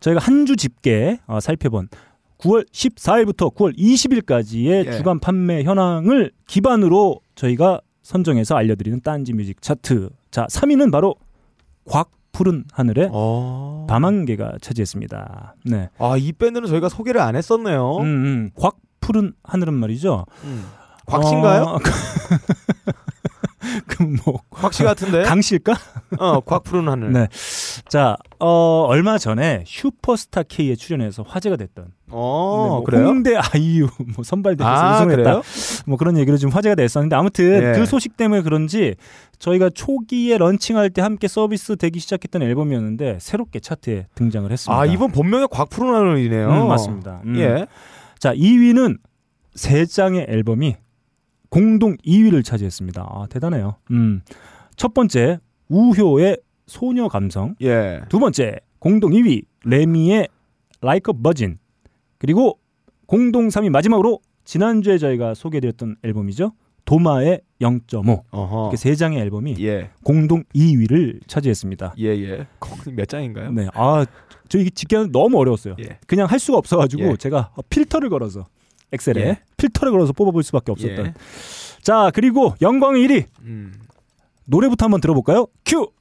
저희가 한 주 집계 어, 살펴본 9월 14일부터 9월 20일까지의 예. 주간 판매 현황을 기반으로 저희가 선정해서 알려드리는 딴지 뮤직 차트. 자, 3위는 바로 곽 푸른 하늘의 어. 밤안개가 차지했습니다. 네. 아, 이 밴드는 저희가 소개를 안 했었네요. 음, 음. 곽 푸른 하늘은 말이죠. 음. 곽씨인가요? 어, 그뭐 *laughs* 곽씨 같은데. 강씨일까? 어, 곽푸른 하늘. 네. 자, 어, 얼마 전에 슈퍼스타 K에 출연해서 화제가 됐던 어, 네, 뭐 그래요? 홍대 아이유 *laughs* 뭐 선발대에서 아, 우승했다. 그래요? 뭐 그런 얘기로 좀 화제가 됐었는데 아무튼 예. 그 소식 때문에 그런지 저희가 초기에 런칭할 때 함께 서비스 되기 시작했던 앨범이었는데 새롭게 차트에 등장을 했습니다. 아, 이번 본명이 곽푸른 하늘이네요. 음, 맞습니다. 음. 예. 자, 2위는 세 장의 앨범이 공동 2위를 차지했습니다. 아, 대단해요. 음. 첫 번째 우효의 소녀 감성, 예. 두 번째 공동 2위 레미의 Like a Virgin, 그리고 공동 3위 마지막으로 지난주에 저희가 소개해드렸던 앨범이죠. 도마의 0.5 어허. 이렇게 세 장의 앨범이 예. 공동 2위를 차지했습니다. 예, 예. 몇 장인가요? 네, 아, 저 이게 집계는 너무 어려웠어요. 예. 그냥 할 수가 없어가지고 예. 제가 필터를 걸어서 엑셀에 예. 필터를 걸어서 뽑아볼 수밖에 없었던. 예. 자 그리고 영광의 1위 음. 노래부터 한번 들어볼까요? 큐.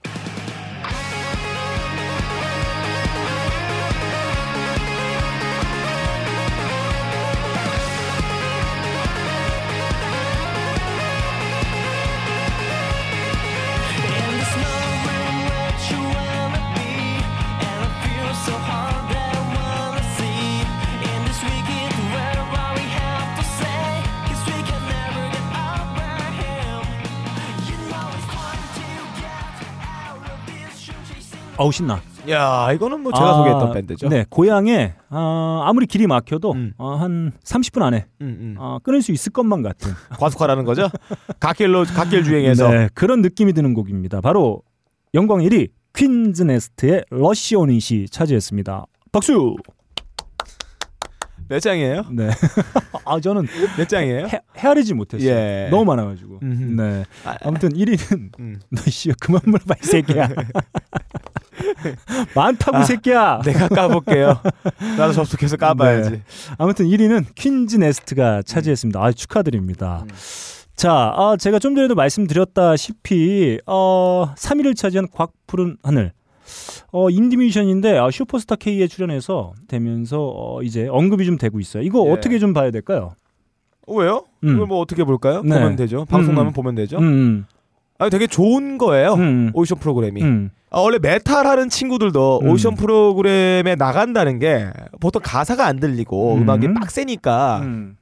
어우 신나. 야, 이거는 뭐 제가 아, 소개했던 밴드죠. 네, 고향에 아, 아무리 길이 막혀도 음. 어, 한 30분 안에 음, 음. 어, 끊을 수 있을 것만 같은 *laughs* 과속하라는 거죠? 갓길로 갓길 주행해서. 네, 그런 느낌이 드는 곡입니다. 바로 영광 1위 퀸즈 네스트의 러시 오닛이 차지했습니다. 박수. 몇 장이에요? 네. *laughs* 아 저는 몇 장이에요? 헤, 헤아리지 못했어요. 예. 너무 많아가지고. 음흠. 네. 아, 아무튼 1위는 음. 너씨 그만 물어봐 이 새끼야. *laughs* *laughs* 많다고 이 아, 새끼야. 내가 까볼게요. 나도 접속해서 까봐야지. 네. 아무튼 1위는 퀸즈 네스트가 차지했습니다. 아 축하드립니다. 음. 자, 아, 제가 좀 전에도 말씀드렸다시피 어, 3위를 차지한 곽푸른 하늘. 어, 인디 뮤지션인데 아, 슈퍼스타 K에 출연해서 되면서 어, 이제 언급이 좀 되고 있어요. 이거 예. 어떻게 좀 봐야 될까요? 어, 왜요? 음. 이걸 뭐 어떻게 볼까요? 네. 보면 되죠. 방송 음. 나면 보면 되죠. 음, 음, 아 되게 좋은 거예요. 음, 오디션 프로그램이. 음. 아, 원래 메탈 하는 친구들도 음. 오디션 프로그램에 나간다는 게 보통 가사가 안 들리고 음. 음악이 빡세니까 음.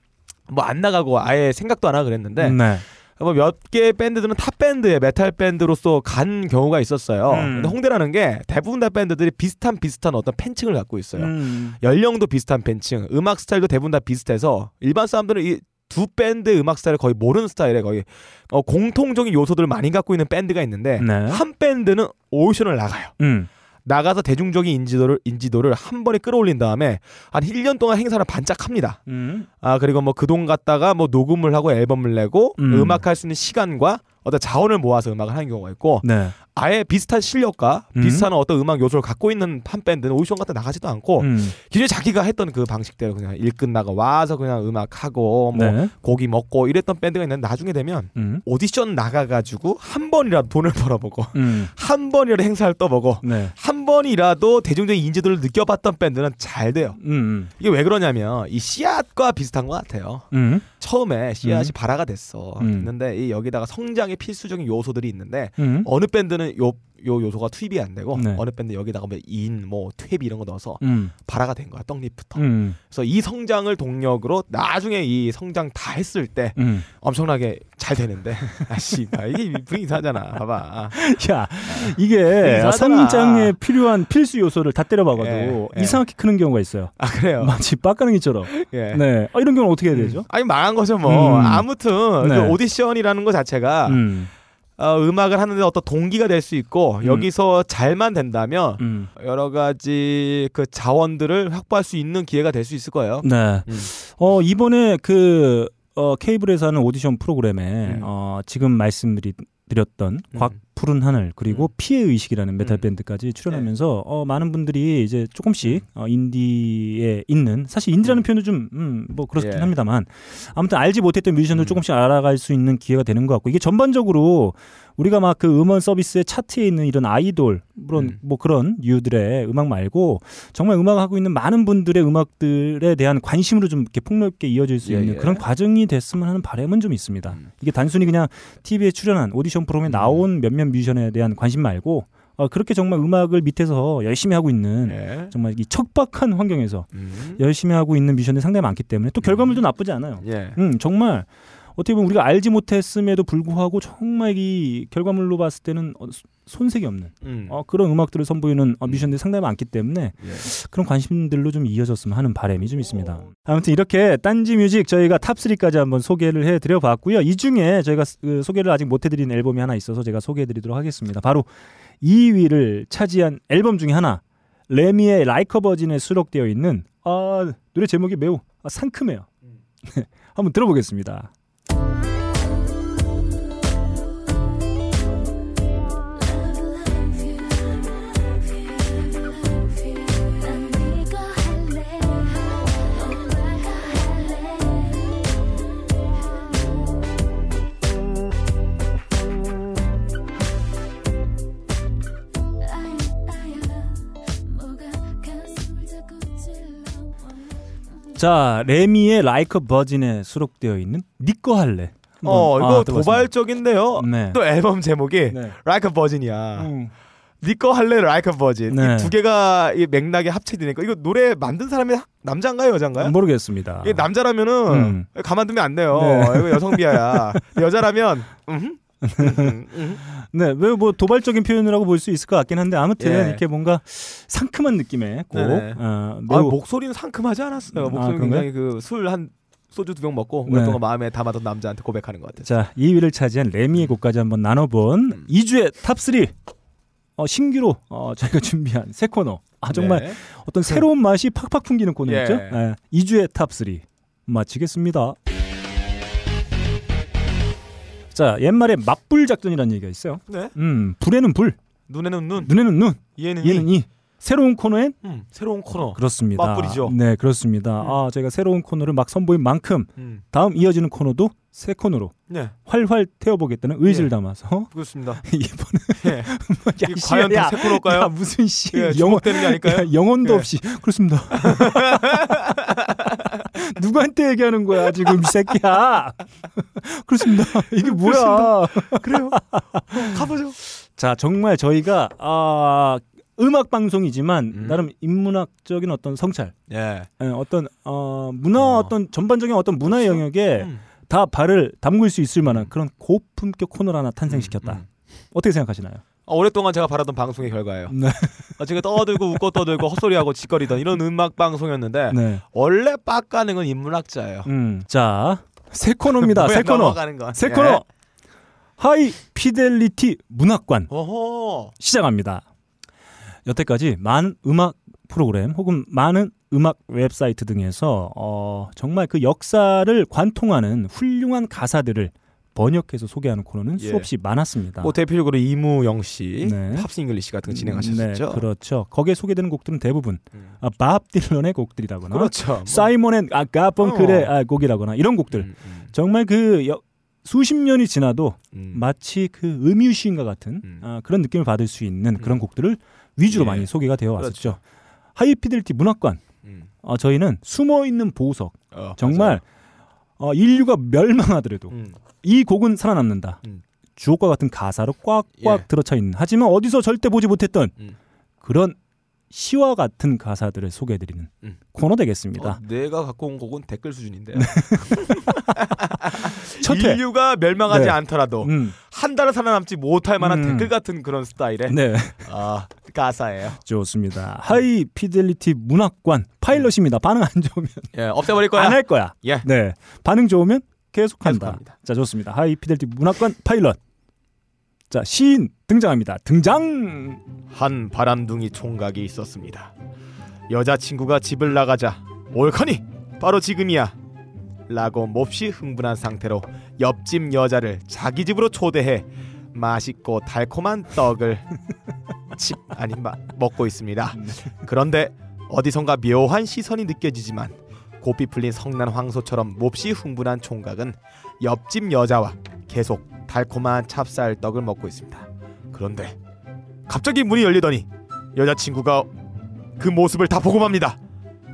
뭐안 나가고 아예 생각도 안 하고 그랬는데 네. 뭐몇개 밴드들은 탑 밴드에 메탈 밴드로서 간 경우가 있었어요. 음. 근데 홍대라는 게 대부분 다 밴드들이 비슷한 비슷한 어떤 팬층을 갖고 있어요. 음. 연령도 비슷한 팬층, 음악 스타일도 대부분 다 비슷해서 일반 사람들은 이 두 밴드의 음악 스타일을 거의 모르는 스타일에 거의 어, 공통적인 요소들을 많이 갖고 있는 밴드가 있는데 네. 한 밴드는 오디션을 나가요. 음. 나가서 대중적인 인지도를 인지도를 한 번에 끌어올린 다음에 한 1년 동안 행사를 반짝합니다. 음. 아 그리고 뭐 그 돈 갖다가 뭐 녹음을 하고 앨범을 내고 음. 음악할 수 있는 시간과 어떤 자원을 모아서 음악을 하는 경우가 있고 네. 아예 비슷한 실력과 음. 비슷한 어떤 음악 요소를 갖고 있는 한 밴드는 오디션 같은 데 나가지도 않고 음. 기존에 자기가 했던 그 방식대로 그냥 일 끝나고 와서 그냥 음악 하고 뭐 네. 고기 먹고 이랬던 밴드가 있는데 나중에 되면 음. 오디션 나가가지고 한 번이라도 돈을 *laughs* 벌어보고 음. 한 번이라도 행사를 떠보고 네. 한 번이라도 대중적인 인지도를 느껴봤던 밴드는 잘 돼요. 음. 이게 왜 그러냐면 이 씨앗과 비슷한 것 같아요. 음. 처음에 씨앗이 음. 발아가 됐어. 음. 있는데 이 여기다가 성장의 필수적인 요소들이 있는데 음. 어느 밴드는 요, 요 요소가 투입이 안 되고 네. 어느 밴드 여기다가 뭐 인, 뭐 퇴비 이런 거 넣어서 음. 발아가 된 거야 떡잎부터. 음. 그래서 이 성장을 동력으로 나중에 이 성장 다 했을 때 음. 엄청나게 잘 되는데 *laughs* 아씨 이게 분위기 이상하잖아. 봐봐. *laughs* 야, 이게 이상하잖아. 성장에 필요한 필수 요소를 다 때려박아도 예, 예. 이상하게 크는 경우가 있어요. 아 그래요. 마치 빡가능이처럼. 예. 네. 아, 이런 경우는 어떻게 해야 되죠? 아니 망한 거죠 뭐. 음. 아무튼 네. 그 오디션이라는 거 자체가 음. 어, 음악을 하는데 어떤 동기가 될 수 있고 음. 여기서 잘만 된다면 음. 여러 가지 그 자원들을 확보할 수 있는 기회가 될 수 있을 거예요. 네. 음. 어, 이번에 그 어, 케이블에서 하는 오디션 프로그램에 음. 어, 지금 말씀드렸던 음. 곽푸른 하늘 그리고 음. 피해 의식이라는 메탈 음. 밴드까지 출연하면서 어, 많은 분들이 이제 조금씩 어, 인디에 있는 사실 인디라는 표현은 좀 음, 뭐 그렇긴 예. 합니다만 아무튼 알지 못했던 뮤지션들 음. 조금씩 알아갈 수 있는 기회가 되는 것 같고 이게 전반적으로 우리가 막 그 음원 서비스의 차트에 있는 이런 아이돌 물론 음. 뭐 그런 유들의 음악 말고 정말 음악 하고 있는 많은 분들의 음악들에 대한 관심으로 좀 이렇게 폭넓게 이어질 수 예, 있는 예. 그런 과정이 됐으면 하는 바람은 좀 있습니다. 음. 이게 단순히 그냥 TV에 출연한 오디션 프로그램에 나온 몇몇 뮤지션에 대한 관심 말고 어, 그렇게 정말 음악을 밑에서 열심히 하고 있는 예. 정말 이 척박한 환경에서 음. 열심히 하고 있는 뮤지션들이 상당히 많기 때문에 또 결과물도 나쁘지 않아요. 예. 음, 정말 어떻게 보면 우리가 알지 못했음에도 불구하고 정말 이 결과물로 봤을 때는 어, 소- 손색이 없는 음. 어, 그런 음악들을 선보이는 어, 뮤지션들이 상당히 많기 때문에 예. 그런 관심들로 좀 이어졌으면 하는 바람이 좀 있습니다. 아무튼 이렇게 딴지 뮤직 저희가 top 3까지 한번 소개를 해드려 봤고요. 이 중에 저희가 스- 그 소개를 아직 못 해드린 앨범이 하나 있어서 제가 소개해드리도록 하겠습니다. 바로 2위를 차지한 앨범 중에 하나 레미의 Like a Virgin에 수록되어 있는 아, 노래 제목이 매우 아, 상큼해요. *laughs* 한번 들어보겠습니다. 자, 레미의 라이커 버진에 수록되어 있는 니꺼 할래. 어 이거 아. 도발적인데요. 네. 또 앨범 제목이 네. Like a Virgin이야. 음. 니꺼 할래 Like a Virgin. 네. 이두 개가 이 맥락에 합쳐지니까 이거 노래 만든 사람이 남자인가요 여자인가요? 모르겠습니다. 이게 남자라면은 음. 가만두면 안 돼요. 네. 이거 여성 비하야. 여자라면 음? 음, 음. 네, 왜뭐 도발적인 표현이라고 볼 수 있을 것 같긴 한데 아무튼 예. 이렇게 뭔가 상큼한 느낌의 곡. 네네. 어, 아, 매우 목소리는 상큼하지 않았어요. 아, 목소리 그런가요? 굉장히 그 술 한 소주 두 병 먹고 네. 오랫동안 마음에 담아둔 남자한테 고백하는 것 같아요. 자, 2위를 차지한 레미의 곡까지 한번 나눠본 음. 2주의 top 3 어, 신규로 어, 저희가 *laughs* 준비한 새 코너 아 정말 네. 어떤 새로운 맛이 팍팍 풍기는 코너였죠. 예. 예. 2주의 top 3 마치겠습니다. 자, 옛말에 맞불 작전이라는 얘기가 있어요. 네. 음, 불에는 불, 눈에는 눈, 눈에는 눈, 이에는 이에는 이. 이. 새로운 코너엔 음, 새로운 코너. 그렇습니다. 맞불이죠. 네, 그렇습니다. 아, 저희가 새로운 코너를 막 선보인 만큼 음. 다음 이어지는 코너도 새 코너로 네, 활활 태워보겠다는 의지를 예. 담아서 그렇습니다. *laughs* 이번에 예. *laughs* 야, 과연 야, 다새 코너일까요? 야, 무슨 씨 예, 영혼 주목되는 게 아닐까요? 야, 영혼도 예. 없이 그렇습니다. *laughs* *laughs* 누구한테 얘기하는 거야 지금 이 새끼야? *laughs* 그렇습니다. 이게 뭐야? 그래요. 가보죠. 자 정말 저희가 아 음악 방송이지만 음. 나름 인문학적인 어떤 성찰, 예. 예, 어떤 어 문화 어. 어. 떤 전반적인 어떤 문화의 그렇죠. 영역에 음. 다 발을 담글 수 있을 만한 그런 고품격 코너를 하나 탄생시켰다. 음, 음. 어떻게 생각하시나요? 어, 오랫동안 제가 바라던 방송의 결과예요. *laughs* 네. 어, 제가 떠들고 웃고 떠들고 헛소리하고 짓거리던 이런 음악 방송이었는데 네. 원래 빡가능은 인문학자예요. 음. 자, 새 코너입니다. *laughs* 뭐야, 새 코너. 건. 새 예. 코너. High Fidelity 문학관 어허. 시작합니다. 여태까지 많은 음악 프로그램 혹은 많은 음악 웹사이트 등에서 어, 정말 그 역사를 관통하는 훌륭한 가사들을 번역해서 소개하는 코너는 예. 수없이 많았습니다. 뭐 대표적으로 이무영 씨, 네. Pops English 같은 거 진행하셨죠. 네, 그렇죠. 거기에 소개되는 곡들은 대부분 음. 아, 밥 딜런의 곡들이라거나 그렇죠. 뭐. 사이먼 앤 아, 가펑클의 어. 아, 곡이라거나 이런 곡들 음, 음, 정말 그 여- 수십 년이 지나도 음. 마치 그 음유시인과 같은 음. 아, 그런 느낌을 받을 수 있는 그런 곡들을 위주로 예. 많이 소개가 되어 왔었죠. 그렇죠. 하이피델티 문학관 음. 어, 저희는 숨어 있는 보석 어, 정말 어, 인류가 멸망하더라도. 음. 이 곡은 살아남는다. 음. 주옥과 같은 가사로 꽉꽉 예. 들어차 있는 하지만 어디서 절대 보지 못했던 음. 그런 시와 같은 가사들을 소개해드리는 음. 코너 되겠습니다. 어, 내가 갖고 온 곡은 댓글 수준인데요. *laughs* 첫 회. 인류가 멸망하지 네. 않더라도 음, 한 달을 살아남지 못할 만한 음. 댓글 같은 그런 스타일의 네, 아, 가사예요. 좋습니다. High Fidelity 문학관 파일럿입니다. 반응 안 좋으면 예, 없애버릴 거야. 안 할 거야. 예. 네, 반응 좋으면 계속한다. 계속합니다. 자, 좋습니다. High Fidelity 문학관 파일럿. 자, 시인 등장합니다. 등장. 한 바람둥이 총각이 있었습니다. 여자친구가 집을 나가자 옳거니 바로 지금이야 라고 몹시 흥분한 상태로 옆집 여자를 자기 집으로 초대해 맛있고 달콤한 떡을 *laughs* 집 아니 마, 먹고 있습니다. 그런데 어디선가 묘한 시선이 느껴지지만 고삐 풀린 성난 황소처럼 몹시 흥분한 총각은 옆집 여자와 계속 달콤한 찹쌀떡을 먹고 있습니다. 그런데 갑자기 문이 열리더니 여자친구가 그 모습을 다 보고 맙니다.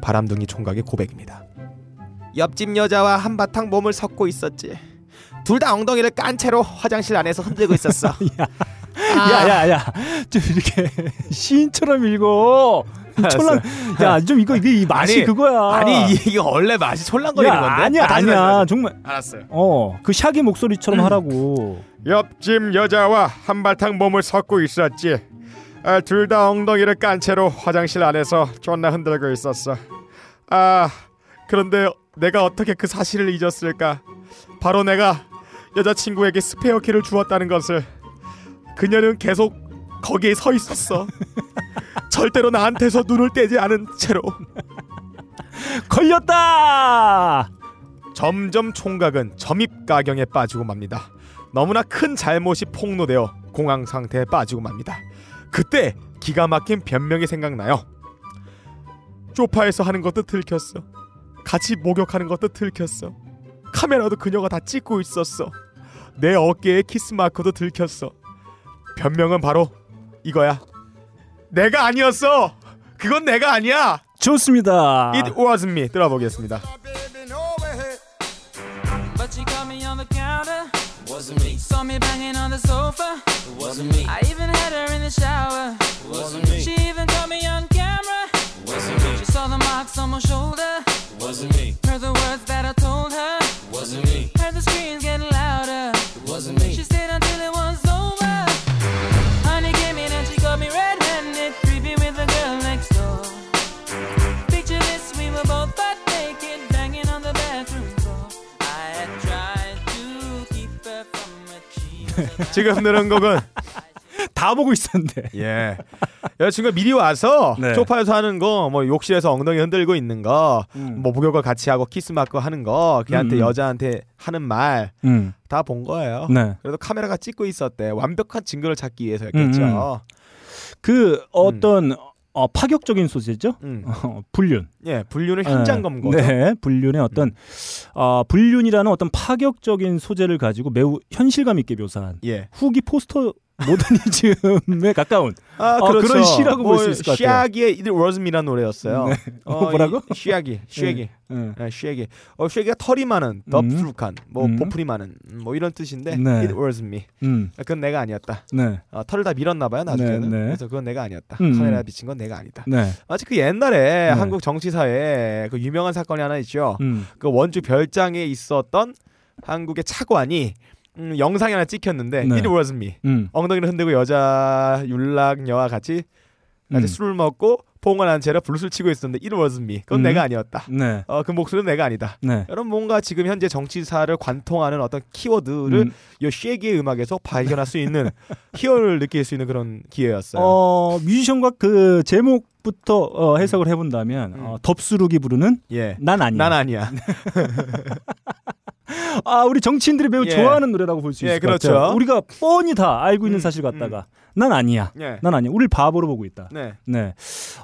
바람둥이 총각의 고백입니다. 옆집 여자와 한바탕 몸을 섞고 있었지. 둘 다 엉덩이를 깐 채로 화장실 안에서 흔들고 있었어. *laughs* 아. 야, 야, 야. 좀 이렇게 *laughs* 시인처럼 읽어. 촐랑. 야, 좀 이거 이게 이 맛이 아니, 그거야. 아니 이게 원래 맛이 촐랑거리는 야, 건데. 아니야, 아, 아니야. 다시, 다시. 정말. 알았어요. 어, 그 샤기 목소리처럼 하라고. 옆집 여자와 한바탕 몸을 섞고 있었지. 아, 둘다 엉덩이를 깐 채로 화장실 안에서 존나 흔들고 있었어. 아, 그런데 내가 어떻게 그 사실을 잊었을까? 바로 내가 여자친구에게 스페어 키를 주었다는 것을. 그녀는 계속 거기에 서 있었어. 절대로 나한테서 눈을 떼지 않은 채로. 걸렸다. 점점 총각은 점입 가경에 빠지고 맙니다. 너무나 큰 잘못이 폭로되어 공황 상태에 빠지고 맙니다. 그때 기가 막힌 변명이 생각나요. 쇼파에서 하는 것도 들켰어. 같이 목욕하는 것도 들켰어. 카메라도 그녀가 다 찍고 있었어. 내 어깨에 키스 마크도 들켰어. 변명은 바로 이거야. 내가 아니었어. 그건 내가 아니야. 좋습니다. It wasn't me. 들어보겠습니다. But she caught me on the counter. Wasn't me. Saw me banging on the sofa. Wasn't me. I even had her in the shower. Wasn't me. She even caught me on camera. Wasn't me. She saw the marks on my shoulder. Wasn't me. Heard the words that I 지금 들은 곡은 *laughs* 다 보고 있었는데. 예. 여자친구가 미리 와서 네. 소파에서 하는 거, 뭐 욕실에서 엉덩이 흔들고 있는 거, 음. 뭐 목욕을 같이 하고 키스 맞고 하는 거, 걔한테 음, 음. 여자한테 하는 말다본 음. 거예요. 네. 그래도 카메라가 찍고 있었대. 완벽한 증거를 찾기 위해서였겠죠. 그 어떤 어, 파격적인 소재죠. 음. *laughs* 어, 불륜. 예, 불륜을 현장 검거. 죠 네, 불륜의 어떤 어, 불륜이라는 어떤 파격적인 소재를 가지고 매우 현실감 있게 묘사한 예. 후기 포스터 모더니즘에 가까운 아, 어, 그렇죠. 그런 시라고 볼 수 있을 것 같아요. 샤기의 It Was Me라는 노래였어요. 네. 어, 뭐라고? 샤기, 샤기. 네. 네, 쉐기. 어, 쉐기가 털이 많은, 덥수룩한, 뭐 음. 보풀이 많은, 음, 뭐 이런 뜻인데 네. It was me. 음, 그건 내가 아니었다. 네, 어, 털을 다 밀었나 봐요 나중에는. 네, 네. 그래서 그건 내가 아니었다. 음, 카메라에 음. 비친 건 내가 아니다. 네, 마치 그 옛날에 한국 정치사에 그 유명한 사건이 하나 있죠. 음, 그 원주 별장에 있었던 한국의 차관이 음, 영상이 하나 찍혔는데 네. It was me. 음, 엉덩이를 흔들고 여자 윤락녀와 같이 같이 음. 술을 먹고 몽롱한 채로 블루스를 치고 있었는데 It was me. 그건 음. 내가 아니었다. 네, 어, 그 목소리는 내가 아니다. 네. 여러분 뭔가 지금 현재 정치사를 관통하는 어떤 키워드를 음. 이 Shaggy의 음악에서 발견할 수 있는 *laughs* 희열을 느낄 수 있는 그런 기회였어요. 어, 뮤지션과 그 제목 부터 어, 해석을 해본다면 음. 어, 덥수룩이 부르는 예. 난 아니야. 난 아니야. *laughs* *laughs* 아, 우리 정치인들이 매우 예. 좋아하는 노래라고 볼수 예, 있을 것 그렇죠. 같아요. 우리가 뻔히 다 알고 있는 음, 사실 같다가 난 아니야. 예. 난 아니야. 우리를 바보로 보고 있다. 네. 네.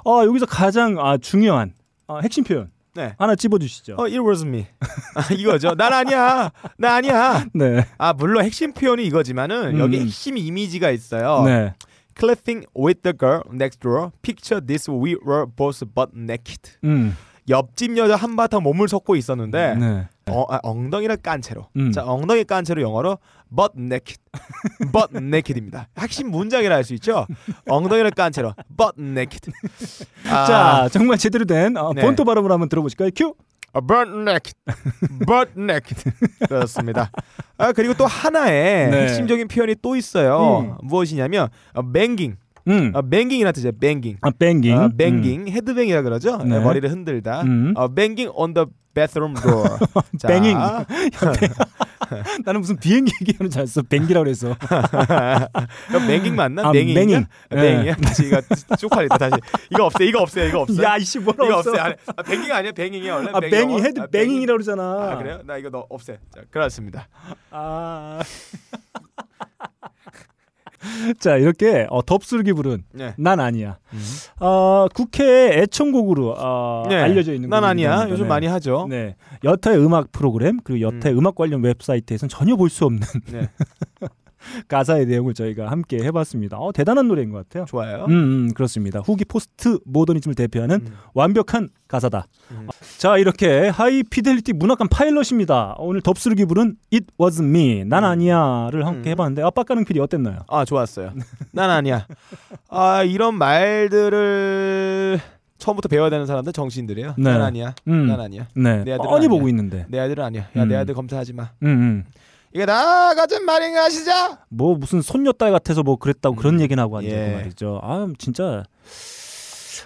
어, 여기서 가장 아, 중요한 아, 핵심 표현 네. 하나 찝어주시죠. 어, it was me. 아, *laughs* 이거죠. 난 아니야. 나 아니야. 네. 아, 물론 핵심 표현이 이거지만은 음. 여기 핵심 이미지가 있어요. 네. Clapping with the girl next door. Picture this we were both butt naked. 음. 옆집 여자 한바탕 몸을 섞고 있었는데 네. 어, 아, 엉덩이를 깐 채로. 음. 자, 엉덩이 깐 채로 영어로 butt naked. *laughs* butt naked입니다. 핵심 문장이라 할 수 있죠. 엉덩이를 깐 채로 butt naked. *laughs* 아, 자, 정말 제대로 된 어, 네. 본토 발음을 한번 들어보실까요? 큐. 아, butt naked. butt naked. 그렇습니다. 아, 그리고 또 하나의 네. 핵심적인 표현이 또 있어요. 무엇이냐면 어, banging. 음. 어, banging이라는 뜻이에요. banging. 아, banging. 어, banging, headbang이라 그러죠. 네. 네, 머리를 흔들다. 음. 어, banging on the bathroom door. *laughs* 자, banging. *laughs* 나는 무슨 비행기 얘기하는 줄 알았어. 뱅기라고 그래서. *laughs* 그럼 banging 맞나? 아, banging이야? banging. 뱅이야? 다시 이거 쪽팔리다 다시. 이거 없애. 이거 없애. 이거 없애. 야, 이씨 뭐라 이거 없어. 아니, 아, banging 아니야? banging이야 원래. 아, banging 뱅이 영어? head 아, banging. banging이라고 그러잖아. 아 그래요? 나 이거 너 없애. 자, 그렇습니다. 아. *laughs* 자 이렇게 어, 덥수룩이 부른 네. 난 아니야. 어, 국회 애청곡으로 어, 네. 알려져 있는 난. 아니야. 요즘 네. 많이 하죠. 네. 여타의 음악 프로그램 그리고 여타의 음. 악 관련 웹사이트에서는 전혀 볼 수 없는 네. *laughs* *laughs* 가사의 내용을 저희가 함께 해봤습니다. 어, 대단한 노래인 것 같아요. 좋아요. 음, 음, 그렇습니다. 후기 포스트 모더니즘을 대표하는 음. 완벽한 가사다. 음. 자 이렇게 High Fidelity 문학관 파일럿입니다. 오늘 덥수룩이 부른 It Was Me 난 아니야를 함께 음. 해봤는데 아빠 까는 feel이 어땠나요? 아 좋았어요. 난 아니야. 아 이런 말들을 처음부터 배워야 되는 사람들 정신들이에요. 네. 난 아니야. 음. 난 아니야. 네, 내 아들은 뻔히 아니야. 보고 있는데. 내 아들은 아니야. 야내 음. 아들 검사하지 마. 음, 음. 이게 다 가진 말인가 아시죠? 뭐 무슨 손녀딸 같아서 뭐 그랬다고 그런 얘기는 하고 앉아있고 예. 말이죠. 아 진짜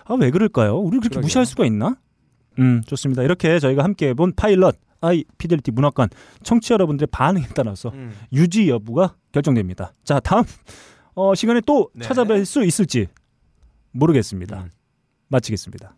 아 왜 그럴까요? 우리 그렇게 그러게요. 무시할 수가 있나? 음 좋습니다. 이렇게 저희가 함께 해본 파일럿 아이 피델리티 문학관 청취자 여러분들의 반응에 따라서 음. 유지 여부가 결정됩니다. 자 다음 어, 시간에 또 네. 찾아뵐 수 있을지 모르겠습니다. 음. 마치겠습니다.